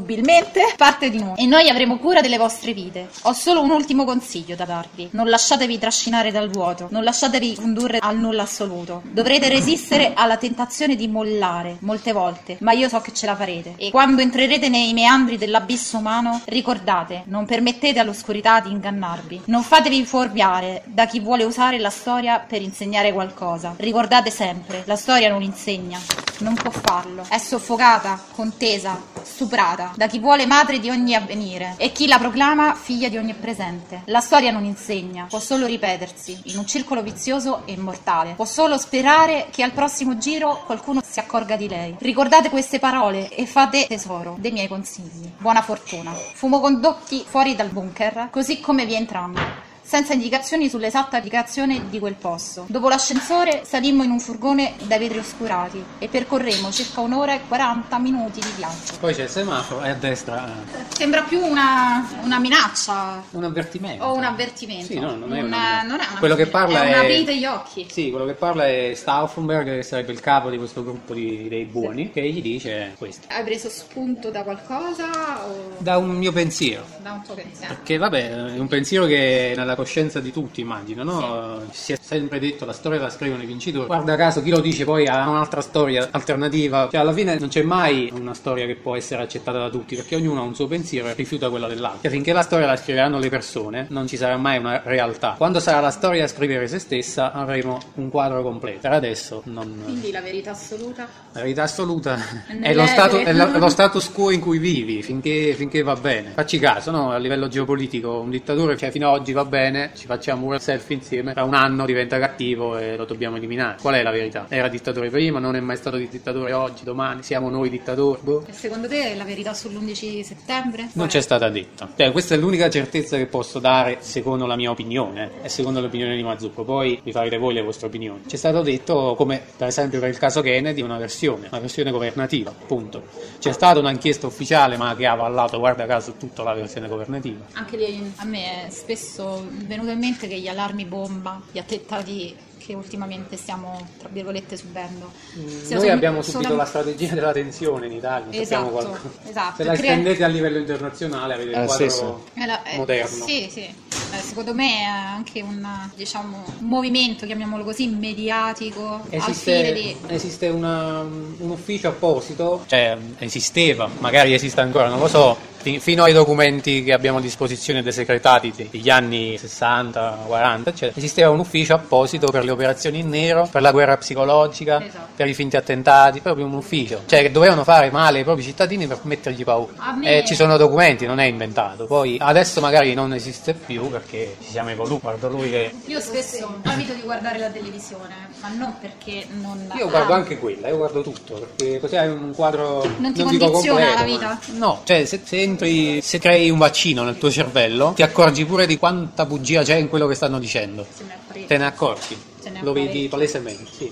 indissolubilmente parte di noi e noi avremo cura delle vostre vite. Ho solo un ultimo consiglio da darvi. Non lasciatevi trascinare dal vuoto, non lasciatevi condurre al nulla assoluto. Dovrete resistere alla tentazione di mollare molte volte, ma io so che ce la farete. E quando entrerete nei meandri dell'abisso umano, ricordate, non permettete all'oscurità di ingannarvi. Non fatevi fuorviare da chi vuole usare la storia per insegnare qualcosa. Ricordate sempre, la storia non insegna, non può farlo. È soffocata, contesa, stuprata da chi vuole madre di ogni avvenire e chi la proclama figlia di ogni presente. La storia non insegna, può solo ripetersi in un circolo vizioso e immortale. Può solo sperare che al prossimo giro qualcuno si accorga di lei. Ricordate queste parole e fate tesoro dei miei consigli. Buona fortuna. Fumo condotti fuori dal bunker, così come vi entrambi senza indicazioni sull'esatta indicazione di quel posto. Dopo l'ascensore salimmo in un furgone dai vetri oscurati e percorremmo circa un'ora e 40 minuti di viaggio. Poi c'è il semaforo e a destra eh, Sembra più una, una minaccia un avvertimento. o un avvertimento. Sì, no, non è Un- una- non è una- Quello che parla è è- aprite gli occhi. Sì, quello che parla è Stauffenberg, che sarebbe il capo di questo gruppo di- dei buoni, che gli dice questo. Hai preso spunto da qualcosa o Da un mio pensiero. da un tuo pensiero? Perché vabbè, è un pensiero che nella coscienza di tutti, immagino, no? Si è sempre detto la storia la scrivono i vincitori. Guarda caso, chi lo dice poi ha un'altra storia alternativa. Cioè, alla fine non c'è mai una storia che può essere accettata da tutti, perché ognuno ha un suo pensiero e rifiuta quella dell'altro. Cioè, finché la storia la scriveranno le persone, non ci sarà mai una realtà. Quando sarà la storia a scrivere se stessa, avremo un quadro completo. Per adesso non... Quindi la verità assoluta? La verità assoluta è lo, stato- è lo- è lo status quo in cui vivi finché, finché va bene. Facci caso, no? a livello geopolitico, un dittatore, cioè fino ad oggi va bene, ci facciamo un selfie insieme, tra un anno diventa cattivo e lo dobbiamo eliminare. Qual è la verità? Era dittatore prima, non è mai stato dittatore oggi, domani, siamo noi dittatori. Boh. E secondo te la verità sull'11 settembre? Non c'è stata detta. Cioè, questa è l'unica certezza che posso dare secondo la mia opinione eh, e secondo l'opinione di Mazzucco. Poi vi farete voi le vostre opinioni. C'è stato detto, come per esempio per il caso Kennedy, una versione, una versione governativa, punto. C'è stata un'inchiesta ufficiale ma che ha avallato, guarda caso, tutta la versione governativa. Anche lì a me è venuto in mente che gli allarmi bomba, gli attentati che ultimamente stiamo, tra virgolette, subendo. Mm, Noi sem- abbiamo subito solam- la strategia della tensione in Italia, sappiamo Esatto, qualcosa. esatto. Se la Crea- estendete a livello internazionale avete Eh, il quadro sì, sì. Eh, la- eh, moderno. Sì, sì. Eh, secondo me è anche un, diciamo, un movimento, chiamiamolo così, mediatico, al fine di... Esiste, esiste una- un ufficio apposito, cioè esisteva, magari esiste ancora, non lo so, fino ai documenti che abbiamo a disposizione desecretati de- degli anni 60, 40, eccetera, esisteva un ufficio apposito per le operazioni in nero, per la guerra psicologica, Esatto. per i finti attentati, proprio un ufficio, cioè che dovevano fare male ai propri cittadini per mettergli paura. A me- E ci sono documenti, non è inventato. Poi adesso magari non esiste più perché ci siamo evoluti. Guardo lui che Io spesso evito di guardare la televisione, ma non perché non... Io guardo anche quella, io guardo tutto, perché così hai un quadro Non ti dico condiziona completo, la vita? No, cioè se, se entri, se crei un vaccino nel tuo cervello, ti accorgi pure di quanta bugia c'è in quello che stanno dicendo. Te ne accorgi. Lo vedi palesemente, sì.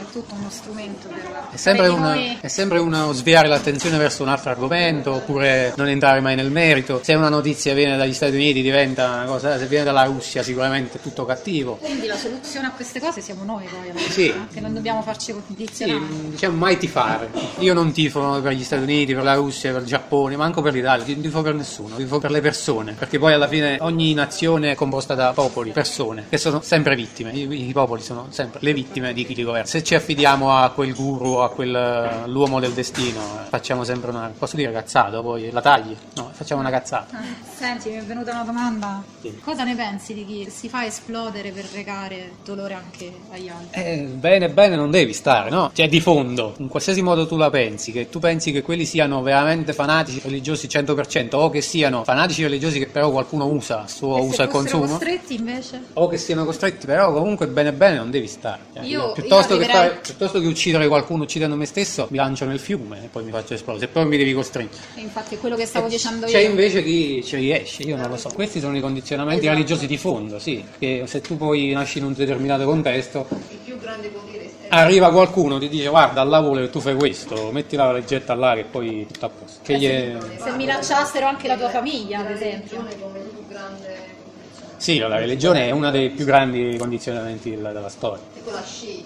È tutto uno strumento per... È sempre, una- noi- è sempre uno sviare l'attenzione verso un altro argomento oppure non entrare mai nel merito. Se una notizia viene dagli Stati Uniti diventa una cosa, se viene dalla Russia sicuramente è tutto cattivo. Quindi la soluzione a queste cose siamo noi poi, Sì. che non dobbiamo farci Sì, condizionare. diciamo mai tifare. Io non tifo per gli Stati Uniti, per la Russia, per il Giappone, manco per l'Italia, non tifo per nessuno, tifo per le persone, perché poi alla fine ogni nazione è composta da popoli, persone, che sono sempre vittime. I, i popoli sono sempre le vittime di chi li governa. Se ci affidiamo a quel guru, a quell'uomo del destino, eh, facciamo sempre una, posso dire cazzata, poi la tagli? No, facciamo una cazzata. Ah, Senti, mi è venuta una domanda. Sì. Cosa ne pensi di chi si fa esplodere per recare dolore anche agli altri? Eh, bene, bene, non devi stare, no? Cioè, di fondo, in qualsiasi modo tu la pensi, che tu pensi che quelli siano veramente fanatici religiosi 100%, o che siano fanatici religiosi che però qualcuno usa, suo e usa e consumo, costretti invece? o che siano costretti, però comunque bene bene non devi stare. Cioè, Io, piuttosto io che uccidere, piuttosto che uccidere qualcuno uccidendo me stesso, mi lancio nel fiume e poi mi faccio esplodere. Se poi mi devi costringere. E infatti è quello che stavo dicendo C'è io. invece chi ci riesce, io non lo so. Questi sono i condizionamenti Esatto. religiosi di fondo, sì. Che se tu poi nasci in un determinato contesto, Il più grande potere arriva qualcuno ti dice guarda al lavoro tu fai questo, metti la leggetta là che poi tutto a posto. Che gli è- Se minacciassero anche la tua famiglia, ad esempio. religione come il più grande condizione. Sì, la religione è uno dei più grandi condizionamenti della, della storia. E tu la scegli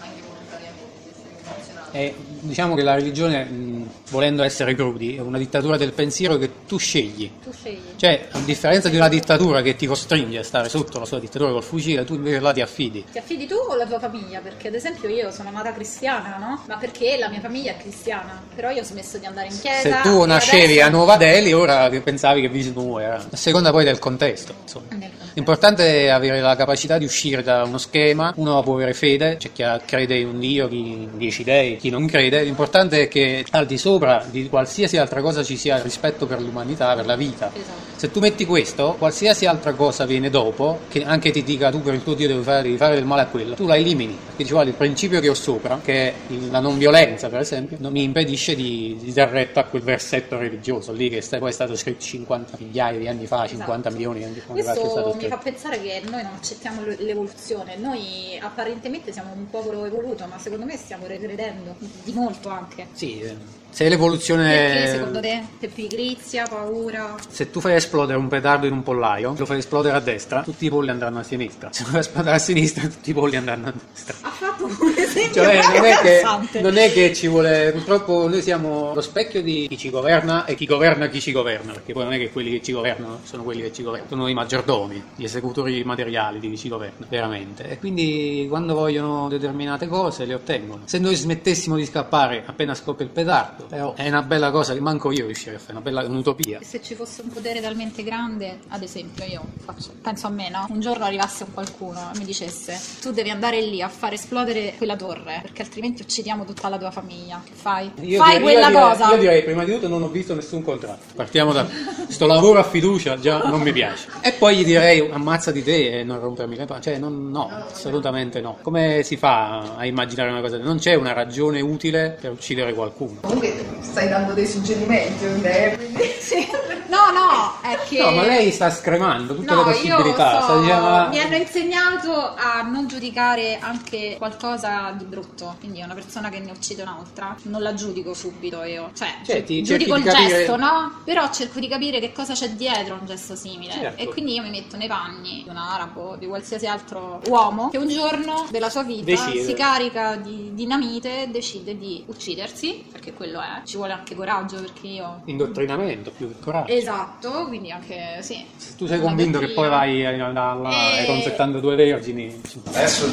anche volontariamente di essere condizionato. E diciamo che la religione, mh, volendo essere crudi, è una dittatura del pensiero che tu scegli. Tu scegli. Cioè, a differenza di una dittatura che ti costringe a stare sotto la sua dittatura col fucile, tu invece là ti affidi. Ti affidi tu o la tua famiglia? Perché ad esempio io sono nata cristiana, no? Ma perché la mia famiglia è cristiana. Però io ho smesso di andare in chiesa. Se tu nascevi adesso- a Nuova Delhi, ora che pensavi che Vishnu era. A seconda poi del contesto. Insomma. Nel contesto. L'importante è avere la capacità di uscire da uno schema, uno può avere fede, c'è chi crede in un Dio, chi in dieci dei, chi non crede, l'importante è che al di sopra di qualsiasi altra cosa ci sia rispetto per l'umanità, per la vita. Esatto. Se tu metti questo, qualsiasi altra cosa viene dopo, che anche ti dica tu per il tuo Dio devi fare, devi fare del male a quello, tu la elimini. Perché dici, guarda, il principio che ho sopra, che è la non violenza per esempio, non mi impedisce di, di dar retta a quel versetto religioso lì che poi è stato scritto 50 migliaia di anni fa, 50 milioni di anni fa, che è stato Questo mi scritto. fa pensare che noi non accettiamo l'evoluzione. Noi apparentemente siamo un popolo evoluto, ma secondo me stiamo regredendo di molto anche. Sì, eh, se l'evoluzione... Perché secondo te? Per pigrizia, paura? Se tu fai esplodere un petardo in un pollaio, lo fai esplodere a destra, tutti i polli andranno a sinistra. Se lo fai esplodere a sinistra, tutti i polli andranno a destra. Ha fatto un esempio Cioè, non è, che, non è che ci vuole. Purtroppo noi siamo lo specchio di chi ci governa e chi governa chi ci governa. Perché poi non è che quelli che ci governano sono quelli che ci governano, sono i maggiordomi, gli esecutori materiali di chi ci governa, veramente. E quindi quando vogliono determinate cose le ottengono. Se noi smettessimo di scappare appena scoppia il petardo, però è una bella cosa che manco io riuscirei a fare, una bella un'utopia. Se ci fosse un potere talmente grande, ad esempio, io faccio- penso a me, no? Un giorno arrivasse un qualcuno e mi dicesse: Tu devi andare lì a far esplodere quella torre, perché altrimenti uccidiamo tutta la tua famiglia. Che fai? Io fai direi- quella io direi- cosa. Io direi prima di tutto non ho visto nessun contratto. Partiamo da sto lavoro a fiducia, già non mi piace. E poi gli direi ammazza di te e non rompermi le palle. Cioè, non- no, assolutamente no. Come si fa a immaginare una cosa? Non c'è una ragione utile per uccidere qualcuno. Comunque stai dando dei suggerimenti, eh, quindi... Sì. No, no, è che. No, ma lei sta scremando tutte No, le possibilità. io so- dicendo, ma- mi hanno insegnato a non giudicare anche qualcosa di brutto. Quindi una persona che ne uccide un'altra, non la giudico subito io. Cioè, Cioè, ti giudico il capire- gesto, no? Però cerco di capire che cosa c'è dietro a un gesto simile. Certo. E quindi io mi metto nei panni di un arabo, di qualsiasi altro uomo, che un giorno della sua vita Decide. si carica di dinamite e decide di uccidersi, perché quello è. Ci vuole anche coraggio, perché io... Indottrinamento più che coraggio. Esatto, quindi anche, sì. Se tu sei convinto che poi vai a- a- a- Eh. con 72 vergini. Adesso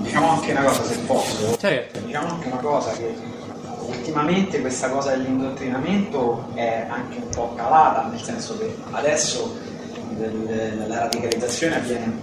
diciamo anche una cosa se posso. Certo. Diciamo anche una cosa che ultimamente questa cosa dell'indottrinamento è anche un po' calata, nel senso che adesso la radicalizzazione avviene,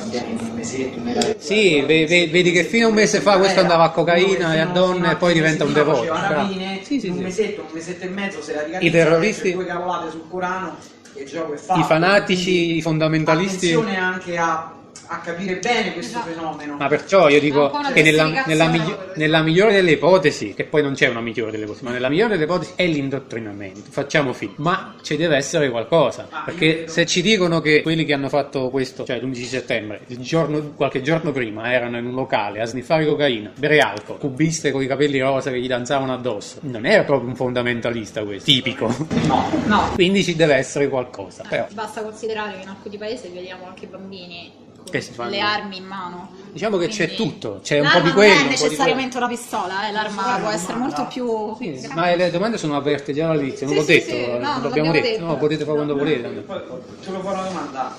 un mesetto, un. Sì, ve- ve- vedi che fino a un mese fa questo andava a cocaina e a donne e poi diventa un devoto. Rapine, Sì, sì, un mesetto, un mesetto e mezzo se radicalizza, I terroristi- due cavolate sul Corano e il gioco è fatto. I fanatici, i fondamentalisti. Attenzione anche a, a capire bene questo Esatto. fenomeno. Ma perciò io dico che nella, nella migli- nella migliore delle ipotesi, che poi non c'è una migliore delle ipotesi, ma nella migliore delle ipotesi è l'indottrinamento. Facciamo finta. Ma ci deve essere qualcosa. Ah, Perché se ci dicono che quelli che hanno fatto questo, cioè l'11 settembre, il giorno- qualche giorno prima erano in un locale a sniffare cocaina, bere alcol, cubiste con i capelli rosa che gli danzavano addosso, non era proprio un fondamentalista questo, tipico. No, No. Quindi ci deve essere qualcosa. Però, Basta considerare che in alcuni paesi vediamo anche bambini Che si fanno? le armi in mano. Diciamo che c'è Quindi tutto, c'è un po' di quello, Non un è necessariamente una pistola, eh, l'arma può essere molto più. Sì, ma le domande sono aperte già dall'inizio, non Sì, l'ho sì, detto, sì, no, non non l'abbiamo detto, detto. no, potete fare quando volete. Poi te lo farò una domanda.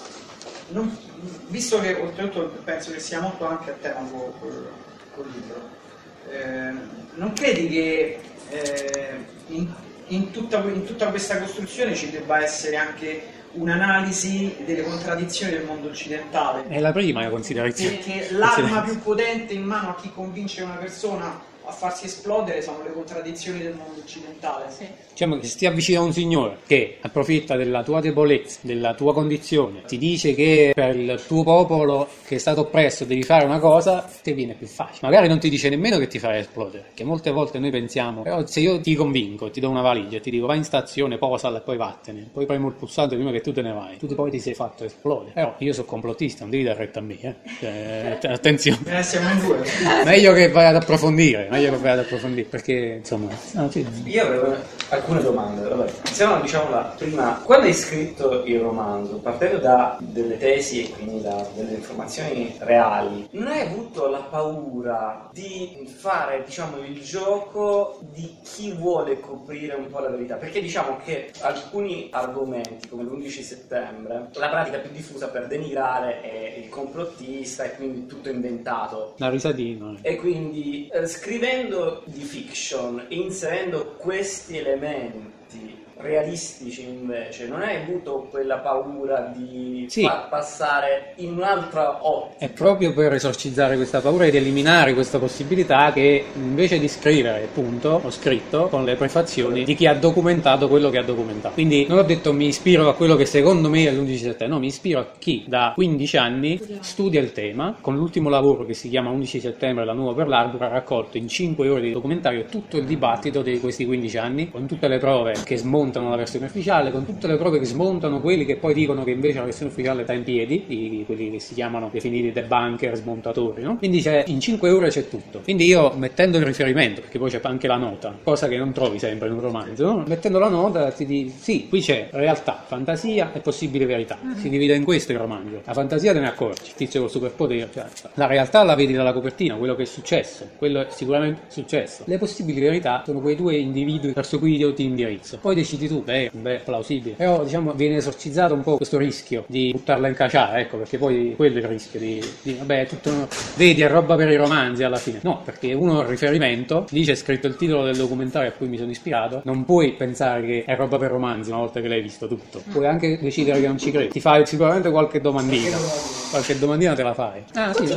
Non- visto che oltretutto penso che sia molto anche a tema col, col- col libro, eh, non credi che eh, in, in tutta, in tutta questa costruzione ci debba essere anche un'analisi delle contraddizioni del mondo occidentale? È la prima considerazione. Perché l'arma più potente in mano a chi convince una persona a farsi esplodere sono le contraddizioni del mondo occidentale. Diciamo che se ti avvicina un signore che approfitta della tua debolezza, della tua condizione, ti dice che per il tuo popolo che è stato oppresso devi fare una cosa, ti viene più facile. Magari non ti dice nemmeno che ti farà esplodere, che molte volte noi pensiamo, però se io ti convinco, ti do una valigia e ti dico vai in stazione, posala e poi vattene, poi premo il pulsante prima che tu te ne vai, tu poi ti sei fatto esplodere. Però io sono complottista, non devi dare retta a me, eh. Cioè, attenzione. Eh, siamo in due. Meglio che vai ad approfondire, meglio che vai ad approfondire, perché insomma... no, sì. Io avevo alcune domande. Vabbè. Iniziamo diciamo la prima. Quando hai scritto il romanzo, partendo da delle tesi e quindi da delle informazioni reali, non hai avuto la paura di fare diciamo il gioco di chi vuole coprire un po' la verità? Perché diciamo che alcuni argomenti come l'11 settembre, la pratica più diffusa per denigrare è il complottista e quindi tutto inventato. La risatina. E quindi eh, scrivendo di fiction e inserendo questi elementi realistici invece, non hai avuto quella paura di Sì. far passare in un'altra ottica? È proprio per esorcizzare questa paura ed eliminare questa possibilità che invece di scrivere, appunto, ho scritto con le prefazioni di chi ha documentato quello che ha documentato. Quindi non ho detto mi ispiro a quello che secondo me è l'11 settembre, no, mi ispiro a chi da 15 anni studia il tema, con l'ultimo lavoro che si chiama 11 settembre, la nuova per l'arbor, ha raccolto in 5 ore di documentario tutto il dibattito di questi 15 anni, con tutte le prove che smontano la versione ufficiale, con tutte le prove che smontano quelli che poi dicono che invece la versione ufficiale sta in piedi, i- quelli che si chiamano definiti debunker, smontatori, no? Quindi c'è, in 5 ore c'è tutto. Quindi io mettendo il riferimento, perché poi c'è anche la nota, cosa che non trovi sempre in un romanzo, no? mettendo la nota ti dici sì, qui c'è realtà, fantasia e possibile verità. Si divide in questo il romanzo. La fantasia te ne accorgi, il tizio col superpotere, cioè, la realtà la vedi dalla copertina, quello che è successo, quello è sicuramente successo. Le possibili verità sono quei due individui verso cui io ti indirizzo. Poi decidi tu, beh, beh, plausibile. Però diciamo viene esorcizzato un po' questo rischio di buttarla in caciara, ecco, perché poi quello è il rischio di, di vabbè, è tutto vedi, è roba per i romanzi alla fine. No, perché uno ha riferimento, lì c'è scritto il titolo del documentario a cui mi sono ispirato, non puoi pensare che è roba per romanzi una volta che l'hai visto tutto. Puoi anche decidere che non ci credi. Ti fai sicuramente qualche domandina. Qualche domandina te la fai. Ah, sì, se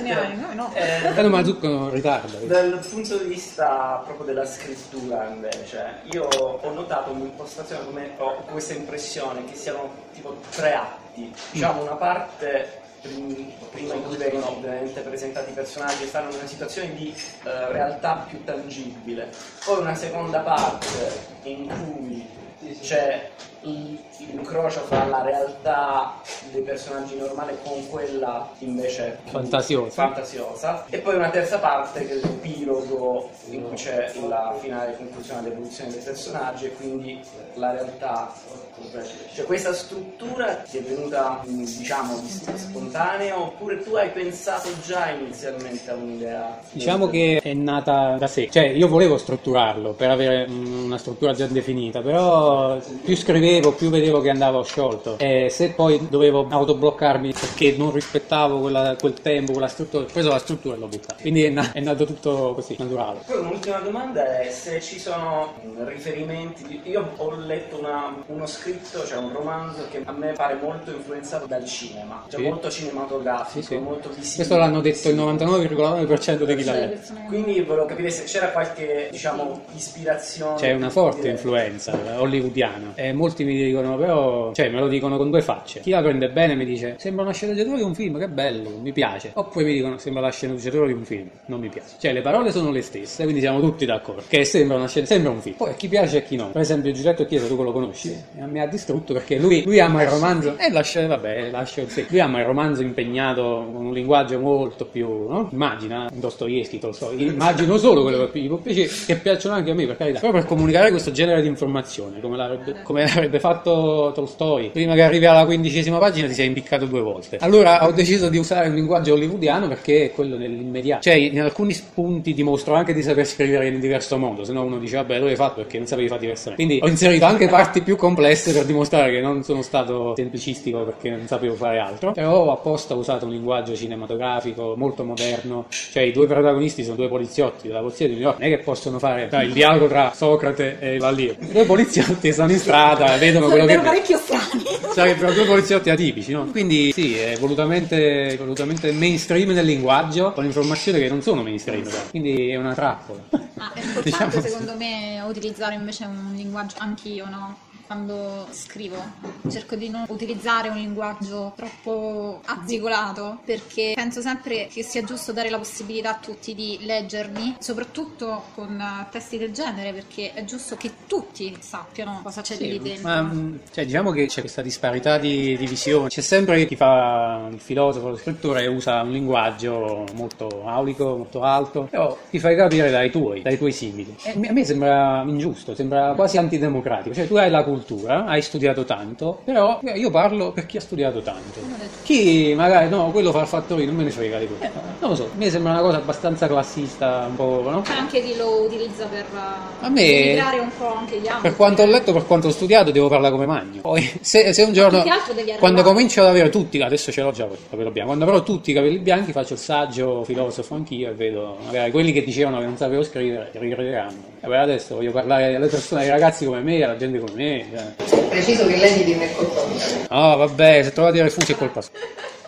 ne hai, noi no. Eh, eh, no, ma Zucco ritarda. Dal punto di vista proprio della scrittura invece, io ho notato un'impostazione come ho questa impressione che siano tipo tre atti, diciamo una parte prim- prima in cui vengono ovviamente presentati i personaggi e stanno in una situazione di eh, realtà più tangibile, poi una seconda parte in cui c'è l'incrocio fra la realtà dei personaggi normali con quella invece Fantasiosa. fantasiosa. E poi una terza parte che è l'epilogo in cui c'è la finale conclusione dell'evoluzione dei personaggi e quindi la realtà. Cioè questa struttura ti è venuta diciamo spontanea oppure tu hai pensato già inizialmente a un'idea? Diciamo che è nata da sé, cioè io volevo strutturarlo per avere mm, una struttura già definita, però più scrivevo, più vedevo che andavo sciolto e se poi dovevo autobloccarmi perché non rispettavo quella- quel tempo, quella struttura, ho preso la struttura e l'ho buttata. Quindi è, na- è nato tutto così, naturale. Poi un'ultima domanda è se ci sono riferimenti. Io ho letto una- uno scritto, cioè un romanzo che a me pare molto influenzato dal cinema, cioè Sì. molto cinematografico, Sì, sì. molto visibile. Questo l'hanno detto il 99,9% di chi l'ha letto. Quindi volevo capire se c'era qualche, diciamo, ispirazione. C'è una forte dire- influenza hollywoodiana e molti mi dicono però, cioè me lo dicono con due facce. Chi la prende bene mi dice sembra una sceneggiatura di un film, che bello, mi piace. Oppure mi dicono sembra la sceneggiatura di un film, non mi piace. Cioè le parole sono le stesse, quindi siamo tutti d'accordo che sembra una scena, sembra un film. Poi a chi piace e a chi no. Per esempio Giulietto Chiesa, tu lo conosci? E Mi ha distrutto perché lui, lui ama il romanzo e lascia, vabbè, lascia sì. Lui ama il romanzo impegnato con un linguaggio molto più, no? Immagina Dostoevsky, Tolstoi, immagino solo quello che gli può piacere, che piacciono anche a me per carità. Però per comunicare questo genere di informazione, come l'avrebbe, come l'avrebbe fatto Tolstoi, prima che arrivi alla quindicesima pagina ti sei impiccato due volte. Allora ho deciso di usare un linguaggio hollywoodiano perché è quello dell'immediato. Cioè, in alcuni spunti dimostro anche di saper scrivere in diverso modo, se no uno dice vabbè, lo hai fatto perché non sapevi fare diversamente. Quindi ho inserito anche parti più complesse per dimostrare che non sono stato semplicistico perché non sapevo fare altro. Però ho apposta usato un linguaggio cinematografico molto moderno. Cioè, i due protagonisti sono due poliziotti della polizia di New York, non è che possono fare sai, il dialogo tra Socrate e Vallio. I due poliziotti sono in strada, vedono quello che Sarebbero parecchio strani. sarebbero due poliziotti atipici, no? Quindi sì, è volutamente, volutamente mainstream nel linguaggio, con informazioni che non sono mainstream, però. quindi è una trappola. Ah, è importante Diciamo secondo me utilizzare invece un linguaggio, anch'io, no? Quando scrivo cerco di non utilizzare un linguaggio troppo arzigolato perché penso sempre che sia giusto dare la possibilità a tutti di leggermi, soprattutto con eh, testi del genere, perché è giusto che tutti sappiano cosa c'è lì dentro. Ma mh, cioè, diciamo che c'è questa disparità di, di visione. C'è sempre chi fa il filosofo, lo scrittore e usa un linguaggio molto aulico, molto alto, però ti fai capire dai tuoi, dai tuoi simili. E a me sembra ingiusto, sembra quasi antidemocratico. Cioè, tu hai la cultura, hai studiato tanto, però io parlo per chi ha studiato tanto. Chi magari no, quello fa il fattorino, non me ne frega di quello. Non lo so, mi sembra una cosa abbastanza classista, un po', no? C'è anche chi lo utilizza per eh, A me- un po' anche gli altri. Per quanto ho letto, per quanto ho studiato, devo parlare come magno. Poi, se, se un giorno, quando comincio ad avere tutti, adesso ce l'ho già il capello bianco, quando avrò tutti i capelli bianchi, faccio il saggio filosofo anch'io e vedo magari quelli che dicevano che non sapevo scrivere, rideranno. E adesso voglio parlare alle persone, ai ragazzi come me, alla gente come me. Cioè. Preciso che lei di me colpa mia. No, vabbè, se trovate i refugi è colpa sua.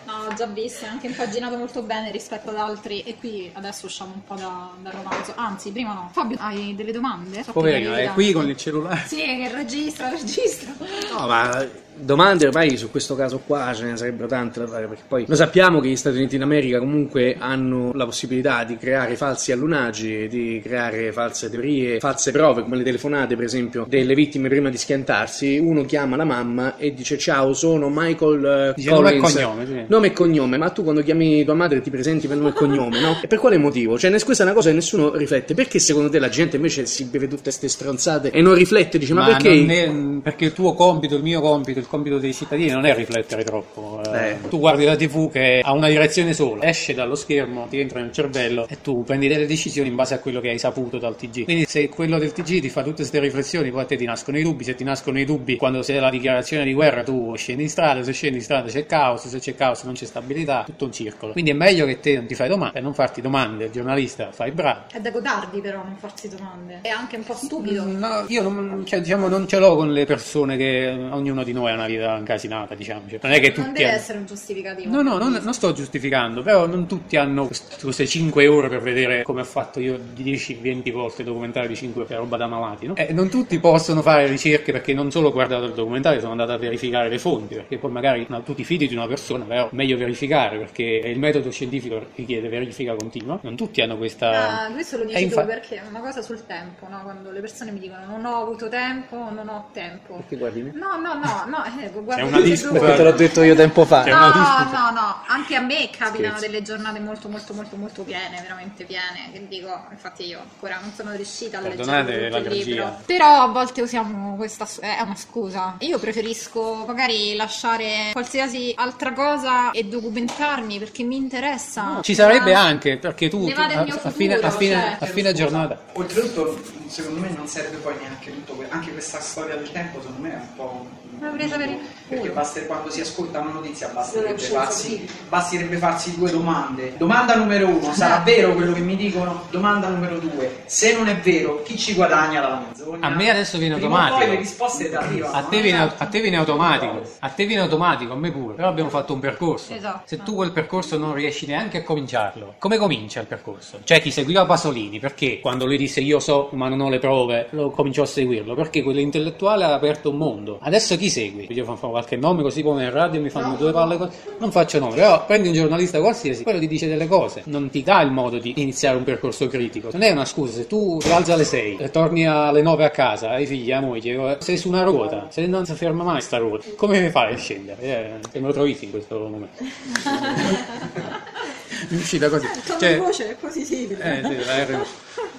No, ho già visto, è anche impaginato molto bene rispetto ad altri e qui adesso usciamo un po' da- dal romanzo. Anzi, prima no. Fabio, hai delle domande? Troppo Poverino, è qui con il cellulare. Sì, che registra, registra. No, ma domande ormai su questo caso qua ce ne sarebbero tante da fare, perché poi lo sappiamo che gli Stati Uniti d'America comunque hanno la possibilità di creare falsi allunaggi, di creare false teorie, false prove, come le telefonate per esempio delle vittime prima di schiantarsi. Uno chiama la mamma e dice ciao, sono Michael eh, Dice nome e Collins. cognome, sì. Nome e cognome, ma tu quando chiami tua madre ti presenti per nome e cognome, no? E per quale motivo? Cioè, questa è una cosa che nessuno riflette. Perché secondo te la gente invece si beve tutte queste stronzate e non riflette? Dice, ma, perché? non è- perché il tuo compito, il mio compito, il compito dei cittadini non è riflettere troppo. Eh, Eh. Tu guardi la TV che ha una direzione sola, esce dallo schermo, ti entra nel cervello e tu prendi delle decisioni in base a quello che hai saputo dal TG. Quindi se quello del TG ti fa tutte queste riflessioni, poi a te ti nascono i dubbi, se ti nascono i dubbi quando c'è la dichiarazione di guerra tu scendi in strada, se scendi in strada c'è caos, se c'è caos non c'è stabilità, tutto un circolo. Quindi è meglio che te non ti fai domande, non farti domande, il giornalista fai bravo. È da godardi però non farsi domande. È anche un po' stupido. No, io non, cioè, diciamo, non ce l'ho con le persone che ognuno di noi ha una vita incasinata, diciamo. Cioè, non è che Non tutti deve hanno- essere un giustificativo. No, no, non, non sto giustificando, però non tutti hanno quest- queste 5 ore per vedere come ho fatto io 10-20 volte documentari di 5 che è roba da malati, no? E non tutti possono fare ricerche perché non solo ho guardato il documentario, sono andato a verificare le fonti, perché poi magari no, tu ti fidi di una persona, però meglio verificare perché il metodo scientifico richiede verifica continua, non tutti hanno questa... Ah, questo lo dici tu infa- perché è una cosa sul tempo, no? Quando le persone mi dicono non ho avuto tempo, non ho tempo. Perché guardi me? No, no, no, no, eh, guarda C'è una disputa. Perché te l'ho detto io tempo fa. No, no, no, anche a me capitano Scherzo. delle giornate molto, molto, molto, molto piene, veramente piene. Che dico, infatti io ancora non sono riuscita a leggere tutto il libro. Però a volte usiamo questa, è una scusa. Io preferisco magari lasciare qualsiasi altra cosa e documentarmi perché mi interessa. Ci sarebbe Ah, anche, perché tu, tu- a, mio a fine, a futuro, fine- cioè. a fine giornata... Oltretutto, secondo me non serve poi neanche tutto anche questa storia del tempo, secondo me è un po'. Per il Perché basta, quando si ascolta una notizia basterebbe farsi, basterebbe farsi due domande. Domanda numero uno, sarà vero quello che mi dicono? Domanda numero due, se non è vero, chi ci guadagna dalla menzogna? A me adesso viene Prima automatico. Poi le risposte ti arrivano. A te, eh? viene, a te viene automatico, a te viene automatico, a me pure. Però abbiamo fatto un percorso. Esatto. Se tu quel percorso non riesci neanche a cominciarlo, come comincia il percorso? C'è chi seguiva Pasolini perché quando lui disse io so ma non ho le prove, lo cominciò a seguirlo perché quell'intellettuale ha aperto un mondo. Adesso chi segui? Io fa fa qualche nome così come in radio mi fanno due palle così. Non faccio nome, però prendi un giornalista qualsiasi, quello ti dice delle cose, non ti dà il modo di iniziare un percorso critico. Non è una scusa, se tu ti alzi alle 6 e torni alle 9 a casa, ai figli, a moglie, sei su una ruota, se non si ferma mai sta ruota, come fai a scendere? Eh, me lo trovi in questo momento. Mi è uscita così. Come Cioè, voce è positivo. eh, sì, la R.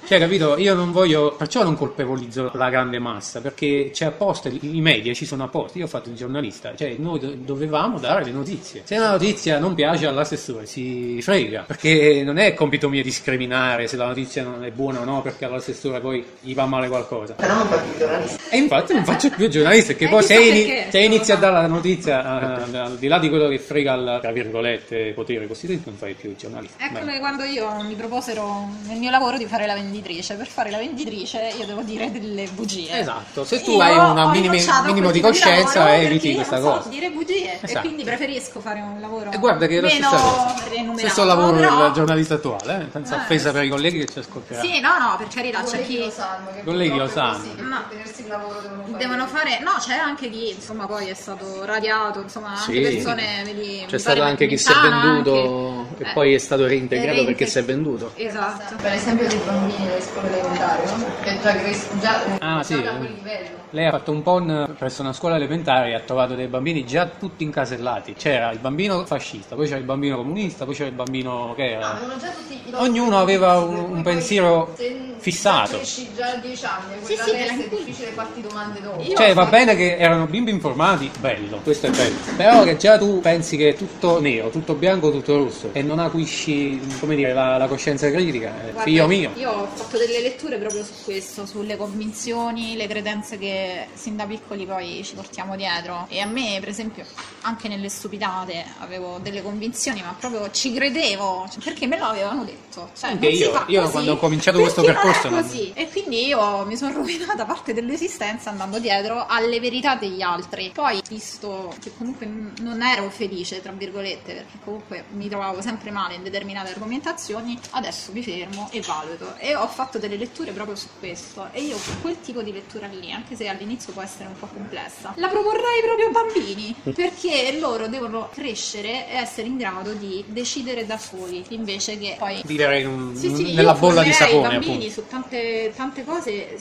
Cioè, capito? Io non voglio, perciò non colpevolizzo la grande massa, perché c'è apposta, i media ci sono apposta. Io ho fatto il giornalista, cioè noi do- dovevamo dare le notizie. Se una notizia non piace all'assessore, si frega, perché non è compito mio discriminare se la notizia non è buona o no, perché all'assessore poi gli va male qualcosa. Però non fa più giornalista. E infatti non faccio più giornalista, perché Eh, poi chissà se, perché, se inizi a dare la notizia, eh, al di là di quello che frega al, tra virgolette, potere costituito, non fai più il giornalista. È Beh. come quando io mi proposero nel mio lavoro di fare la venditrice. Per fare la venditrice io devo dire delle bugie. Esatto, se tu Io hai un minimo di coscienza, lavoro eviti questa non so cosa. dire bugie Esatto. e quindi preferisco fare un lavoro E guarda che è la meno stessa cosa. remunerato. Stesso lavoro però- del giornalista attuale, eh, senza Eh, offesa per i colleghi che ci ascolteranno. Sì, no, no, per carità, c'è chi lo sanno Colleghi lo è sanno. così, devono fare devono fare no c'è anche chi insomma poi è stato radiato insomma anche Sì. persone vedi, C'è stato anche chi si è venduto Eh, poi è stato reintegrato reinte- perché si è venduto. esatto Per esempio dei bambini delle scuole elementari, no? Che già, cres- già, Ah, già sì. da quel livello. Lei ha fatto un PON presso una scuola elementare e ha trovato dei bambini già tutti incasellati. C'era il bambino fascista, poi c'era il bambino comunista, poi c'era il bambino che No, era. avevano già tutti i Ognuno aveva un- un pensiero se fissato. Se cresci già a 10 anni, Sì, quella sì, testa è difficile farti domande dopo. Io- Cioè, va bene che erano bimbi informati, bello, questo è bello. Però che già tu pensi che è tutto nero, tutto bianco, tutto rosso e non acquisci, come dire, la, la coscienza critica, eh, Guarda, figlio mio. Io ho fatto delle letture proprio su questo, sulle convinzioni, le credenze che sin da piccoli poi ci portiamo dietro. E a me, per esempio, anche nelle stupidate avevo delle convinzioni, ma proprio ci credevo, cioè, perché me lo avevano detto. Cioè, Anche io, io così, quando ho cominciato questo percorso Non è non- così. E quindi io mi sono rovinata parte dell'esistenza andando dietro alle verità degli altri. Poi, visto che comunque non ero felice, tra virgolette, perché comunque mi trovavo sempre male in determinate argomentazioni, adesso mi fermo e valuto. E ho fatto delle letture proprio su questo. E io quel tipo di lettura lì, anche se all'inizio può essere un po' complessa, la proporrei proprio ai bambini, perché loro devono crescere e essere in grado di decidere da soli, invece che poi Vivere in un- sì, sì, nella bolla di sapone, i bambini appunto. su tante, tante cose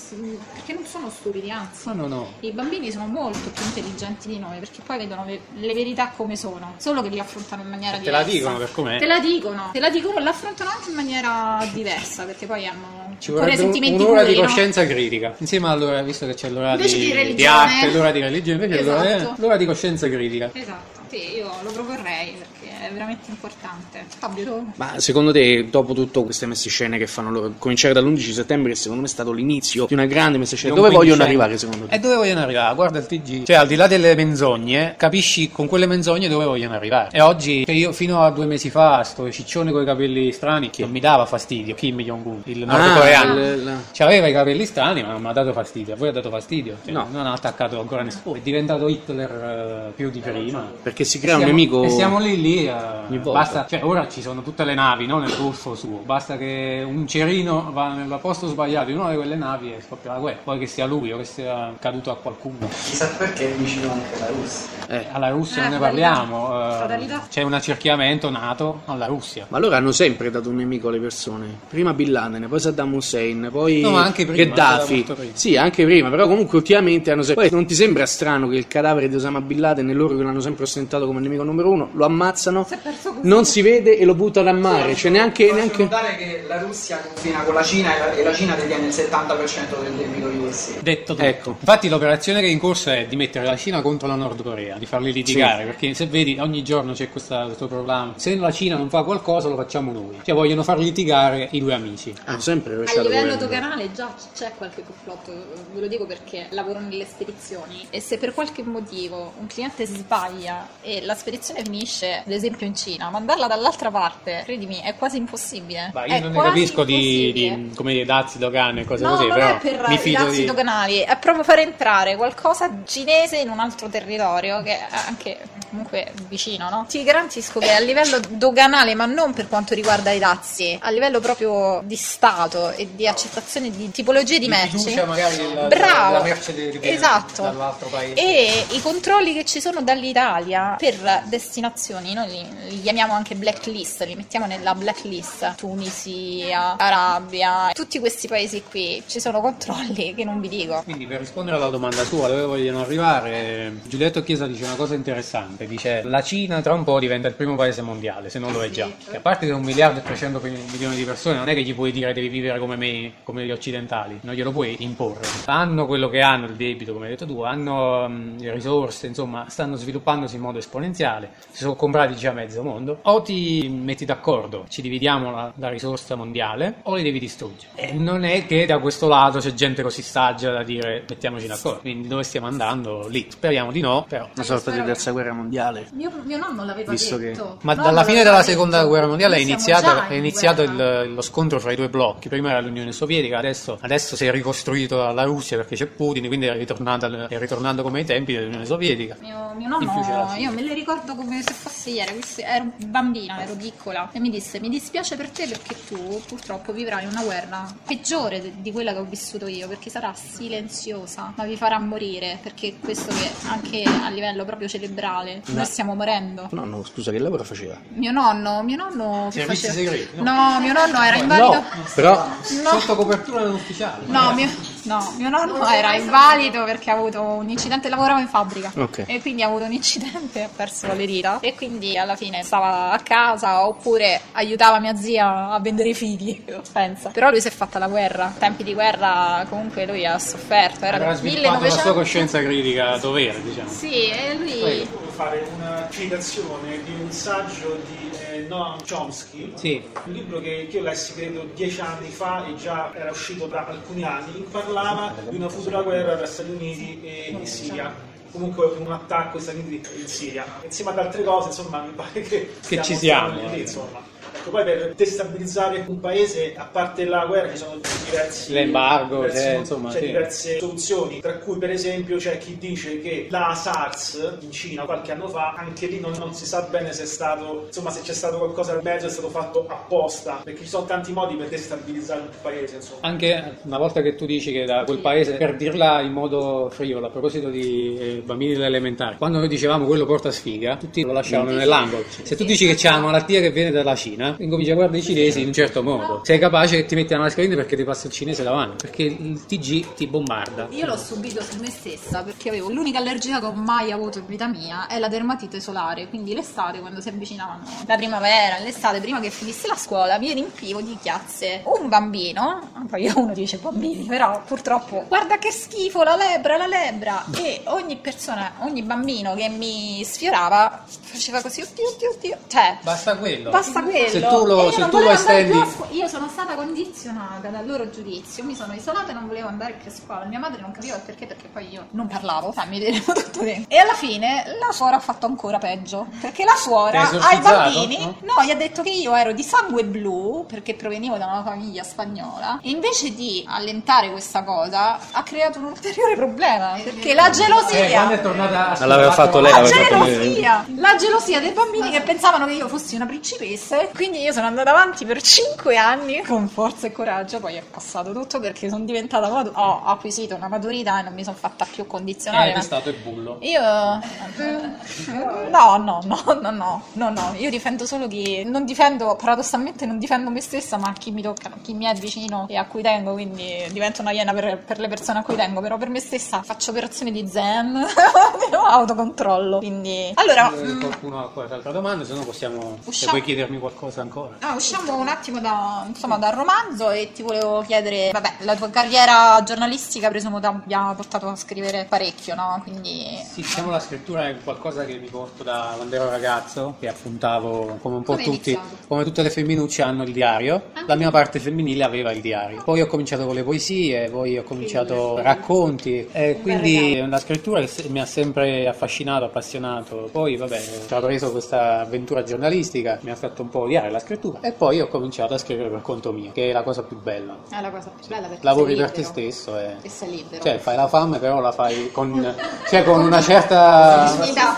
perché non sono stupidi, anzi. No, no, no. I bambini sono molto più intelligenti di noi perché poi vedono le, le verità come sono, solo che li affrontano in maniera Te diversa. la dicono per com'è. Te la dicono, te la dicono e l'affrontano anche in maniera diversa perché poi hanno Ci vorrebbe un'ora di no? coscienza critica. Insieme all'ora, visto che c'è l'ora di, di religione. di arte, l'ora di religione, invece l'ora, Esatto. l'ora di coscienza critica. Esatto, sì, io lo proporrei veramente importante. Fabio? Ma secondo te, dopo tutte queste messe scene che fanno loro, cominciare dall'11 settembre, che secondo me è stato l'inizio di una grande messa scena, dove vogliono quindicenne. arrivare secondo te? E dove vogliono arrivare? Guarda il TG. Cioè, al di là delle menzogne, capisci con quelle menzogne dove vogliono arrivare. E oggi, cioè io fino a due mesi fa, sto ciccione con i capelli strani, che non mi dava fastidio. Kim Jong-un, il nordcoreano. Ah, la- Cioè, aveva i capelli strani, ma non mi ha dato fastidio. A voi ha dato fastidio? Cioè, No. Non ha attaccato ancora nessuno. È diventato Hitler eh, più di prima. Perché si crea un Siamo- nemico. E siamo lì lì. eh, Ogni volta. basta, cioè, ora ci sono tutte le navi, no? Nel golfo suo. Basta che un cerino va nel posto sbagliato in una di quelle navi e scoppia la guerra. Poi che sia lui o che sia caduto a qualcuno. Chissà perché è vicino anche la Russia. Eh, Alla Russia Eh, non ne parliamo. Fratelità. c'è un accerchiamento nato alla Russia. Ma loro hanno sempre dato un nemico alle persone. Prima Bin Laden, poi Saddam Hussein, poi No, ma anche prima, Gheddafi. Sì, anche prima, però comunque ultimamente hanno sempre... Poi non ti sembra strano che il cadavere di Osama Bin Laden e loro che l'hanno sempre ostentato come nemico numero uno, lo ammazzano, Non si vede e lo buttano a mare, cioè neanche... Neanche... notare che la Russia confina con la Cina e la, e la Cina detiene il 70% del debito di USA. Detto tutto. Ecco. Infatti l'operazione che è in corso è di mettere la Cina contro la Nord Corea, di farli litigare, perché se vedi ogni giorno c'è questa- questo problema. Se la Cina non fa qualcosa lo facciamo noi. Cioè vogliono far litigare i due amici. Hanno sempre A livello doganale già c'è qualche complotto, ve lo dico perché lavoro nelle spedizioni e se per qualche motivo un cliente si sbaglia e la spedizione finisce, ad esempio in Cina, mandarla dall'altra parte, credimi, è quasi impossibile. Ma io È non ne capisco di, di, come dire, dazi, dogane e cose No, così, non però è per mi i fido dazi di... doganali, è proprio far entrare qualcosa cinese in un altro territorio che è anche comunque vicino, no? Ti garantisco che a livello doganale, ma non per quanto riguarda i dazi, a livello proprio di Stato e di accettazione di tipologie di Di merci. magari della- Bravo. della merce viene esatto. dall'altro paese. E i controlli che ci sono dall'Italia per destinazioni, noi li, li chiamiamo anche blacklist, li mettiamo nella blacklist, Tunisia, Arabia, tutti questi paesi qui, ci sono controlli che non vi dico. Quindi per rispondere alla domanda sua, dove vogliono arrivare, Giulietto Chiesa dice una cosa interessante, dice la Cina tra un po' diventa il primo paese mondiale, se non lo è già. Che a parte che un miliardo e 300 milioni di persone non è che gli puoi dire devi vivere come me, come gli occidentali, non glielo puoi imporre. Hanno quello che hanno, il debito come hai detto tu, hanno le risorse, insomma stanno sviluppandosi in modo esponenziale, si sono comprati già mezzo mondo, o ti metti d'accordo, ci dividiamo la, la risorsa mondiale, o li devi distruggere. E non è che da questo lato c'è gente così saggia da dire mettiamoci d'accordo, quindi dove stiamo andando? Lì. Speriamo di no, però Una sorta di terza guerra mondiale. Mio, mio nonno l'aveva Visto che- detto. Ma Nonno dalla fine della detto. seconda guerra mondiale è iniziato, è in iniziato il- lo scontro fra i due blocchi. Prima era l'Unione Sovietica, adesso, adesso si è ricostruito dalla Russia perché c'è Putin, quindi è, ritornata- è ritornando come ai tempi dell'Unione Sovietica. Mio, mio la nonno, io me le ricordo come se fosse ieri, ero bambina, ero piccola e mi disse mi dispiace per te perché tu purtroppo vivrai una guerra peggiore de- di quella che ho vissuto io perché sarà silenziosa ma vi farà morire perché questo che anche a livello proprio cerebrale noi stiamo morendo. No, no, scusa, che lavoro faceva? Mio nonno, mio nonno che faceva- segreti, no? No, mio nonno era invalido. Però No. Sotto copertura non ufficiale. No mio, no, mio nonno era invalido perché ha avuto un incidente, lavorava in fabbrica Ok. e quindi ha avuto un incidente e ha perso le dita e quindi alla fine stava a casa oppure aiutava mia zia a vendere i figli, pensa. Però lui si è fatta la guerra, tempi di guerra comunque lui ha sofferto, era del sviluppato la 1900. sua coscienza critica a dovere, diciamo. Sì, e lui Volevo fare una citazione di un saggio di eh, Noam Chomsky, Sì. un libro che, che io lessi credo dieci anni fa e già era uscito da alcuni anni, parlava di una futura guerra tra Stati Uniti e, e Siria. Comunque un attacco Stati Uniti in Siria. Insieme ad altre cose, insomma, mi pare che, Che ci siamo, lì, eh. insomma. Ecco, poi per destabilizzare un paese, a parte la guerra, ci sono diversi L'embargo, diversi c'è, mo- insomma, c'è sì. diverse soluzioni, tra cui per esempio c'è chi dice che la SARS in Cina qualche anno fa, anche lì non, non si sa bene se è stato, insomma, se c'è stato qualcosa al mezzo, è stato fatto apposta, perché ci sono tanti modi per destabilizzare un paese, insomma. Anche una volta che tu dici che da quel paese, per dirla in modo frivolo, a proposito di eh, bambini dell'elementare, quando noi dicevamo quello porta sfiga, tutti lo lasciavano nell'angolo. Se tu dici che c'è una malattia che viene dalla Cina, incominci a guardare i cinesi in un certo modo. Sei capace che ti metti la mascherina perché ti passa il cinese davanti, perché il TG ti bombarda. Io l'ho subito su me stessa perché avevo l'unica allergia che ho mai avuto in vita mia è la dermatite solare, quindi l'estate quando si avvicinavano la primavera, l'estate prima che finisse la scuola mi riempivo di chiazze. Un bambino, poi uno dice bambini, però purtroppo guarda che schifo la lebbra, la lebbra e ogni persona, ogni bambino che mi sfiorava faceva così oddio oddio oddio, cioè Basta quello. Basta quello. Se tu lo, io se non tu lo estendi... più a scuola. Io sono stata condizionata dal loro giudizio, mi sono isolata e non volevo andare più a scuola. Mia madre non capiva il perché, perché poi io non parlavo, cioè, mi tutto dentro. E alla fine la suora ha fatto ancora peggio, perché la suora ai bambini, no? no? gli ha detto che io ero di sangue blu, perché provenivo da una famiglia spagnola, e invece di allentare questa cosa ha creato un ulteriore problema, perché la Eh, gelosia... quando è tornata a Non l'aveva fatto lei, La l'aveva fatto lei. gelosia, la gelosia dei bambini che pensavano che io fossi una principessa e quindi io sono andata avanti per 5 anni con forza e coraggio, poi è passato tutto perché sono diventata madu- ho acquisito una maturità e non mi sono fatta più condizionare. Eh, è stato il bullo. Io no, no, no, no, no, no, no, io difendo solo chi non difendo, paradossalmente non difendo me stessa, ma chi mi tocca, chi mi è vicino e a cui tengo, quindi divento una iena per, per le persone a cui tengo, però per me stessa faccio operazioni di zen, autocontrollo. Quindi allora Se mm, qualcuno ha qualche altra domanda, se no possiamo... Se Usciamo- vuoi chiedermi qualcosa ancora. Ah, usciamo un attimo da, insomma, dal romanzo e ti volevo chiedere, vabbè, la tua carriera giornalistica presumo ti abbia portato a scrivere parecchio, no? Quindi Sì, diciamo la scrittura è qualcosa che mi porto da quando ero ragazzo, che appuntavo come un po' Come tutti, iniziato? come tutte le femminucce hanno il diario. La mia parte femminile aveva il diario. Poi ho cominciato con le poesie, poi ho cominciato racconti, e quindi è una scrittura che mi ha sempre affascinato, appassionato. Poi vabbè, ho preso questa avventura giornalistica, mi ha fatto un po' odiare la scrittura e poi ho cominciato a scrivere per conto mio, che è la cosa più bella. è la cosa più bella perché Lavori per te stesso e... E sei libero. Cioè, fai la fame, però la fai con, cioè, con una certa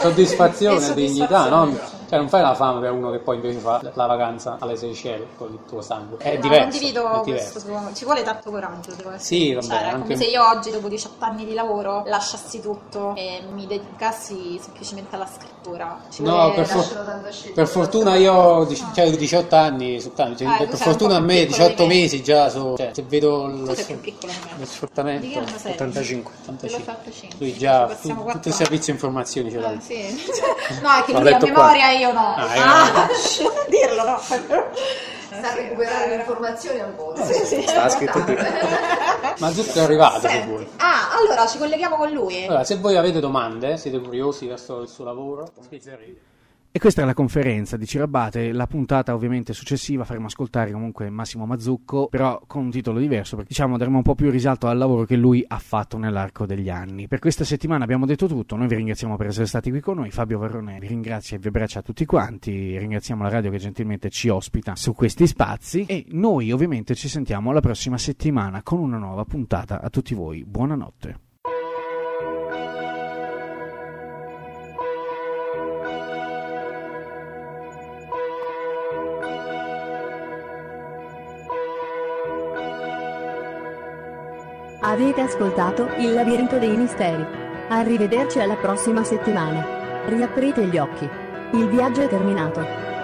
soddisfazione, E dignità, no? Cioè, non fai la fame per uno che poi invece fa la vacanza alle Seychelles con il tuo sangue. È No, diverso. condivido è questo ci vuole tanto coraggio, devo essere Sì, vabbè, sincera. È anche- come se io oggi, dopo 18 anni di lavoro, lasciassi tutto e mi dedicassi semplicemente alla scrittura. Ci No, vuole- per, for- per fortuna io ho cioè, 18 anni, soltanto, cioè, Eh, tu per fortuna a me più piccolo 18 di me. mesi già so, cioè, se vedo lo, Tu sei più piccolo di me. lo sfruttamento che anno sei? 85, Dello 85. 85. Lui già tu- tutto il servizio informazioni ce l'ha. Ah, sì. No, è che L'ho lui a detto memoria io no. Ah, Ah, dirlo no. Sta recuperando informazioni al volo. Sta scritto qui. Ma tutto è arrivato se Senti. vuoi. Ah, allora ci colleghiamo con lui. Allora, se voi avete domande, siete curiosi verso il suo lavoro, spizzerete. E questa è la conferenza di Cirabate, la puntata ovviamente successiva faremo ascoltare comunque Massimo Mazzucco, però con un titolo diverso, perché diciamo daremo un po' più risalto al lavoro che lui ha fatto nell'arco degli anni. Per questa settimana abbiamo detto tutto, noi vi ringraziamo per essere stati qui con noi, Fabio Varrone vi ringrazia e vi abbraccia a tutti quanti, ringraziamo la radio che gentilmente ci ospita su questi spazi e noi ovviamente ci sentiamo la prossima settimana con una nuova puntata a tutti voi. Buonanotte. Avete ascoltato Il labirinto dei misteri. Arrivederci alla prossima settimana. Riaprite gli occhi. Il viaggio è terminato.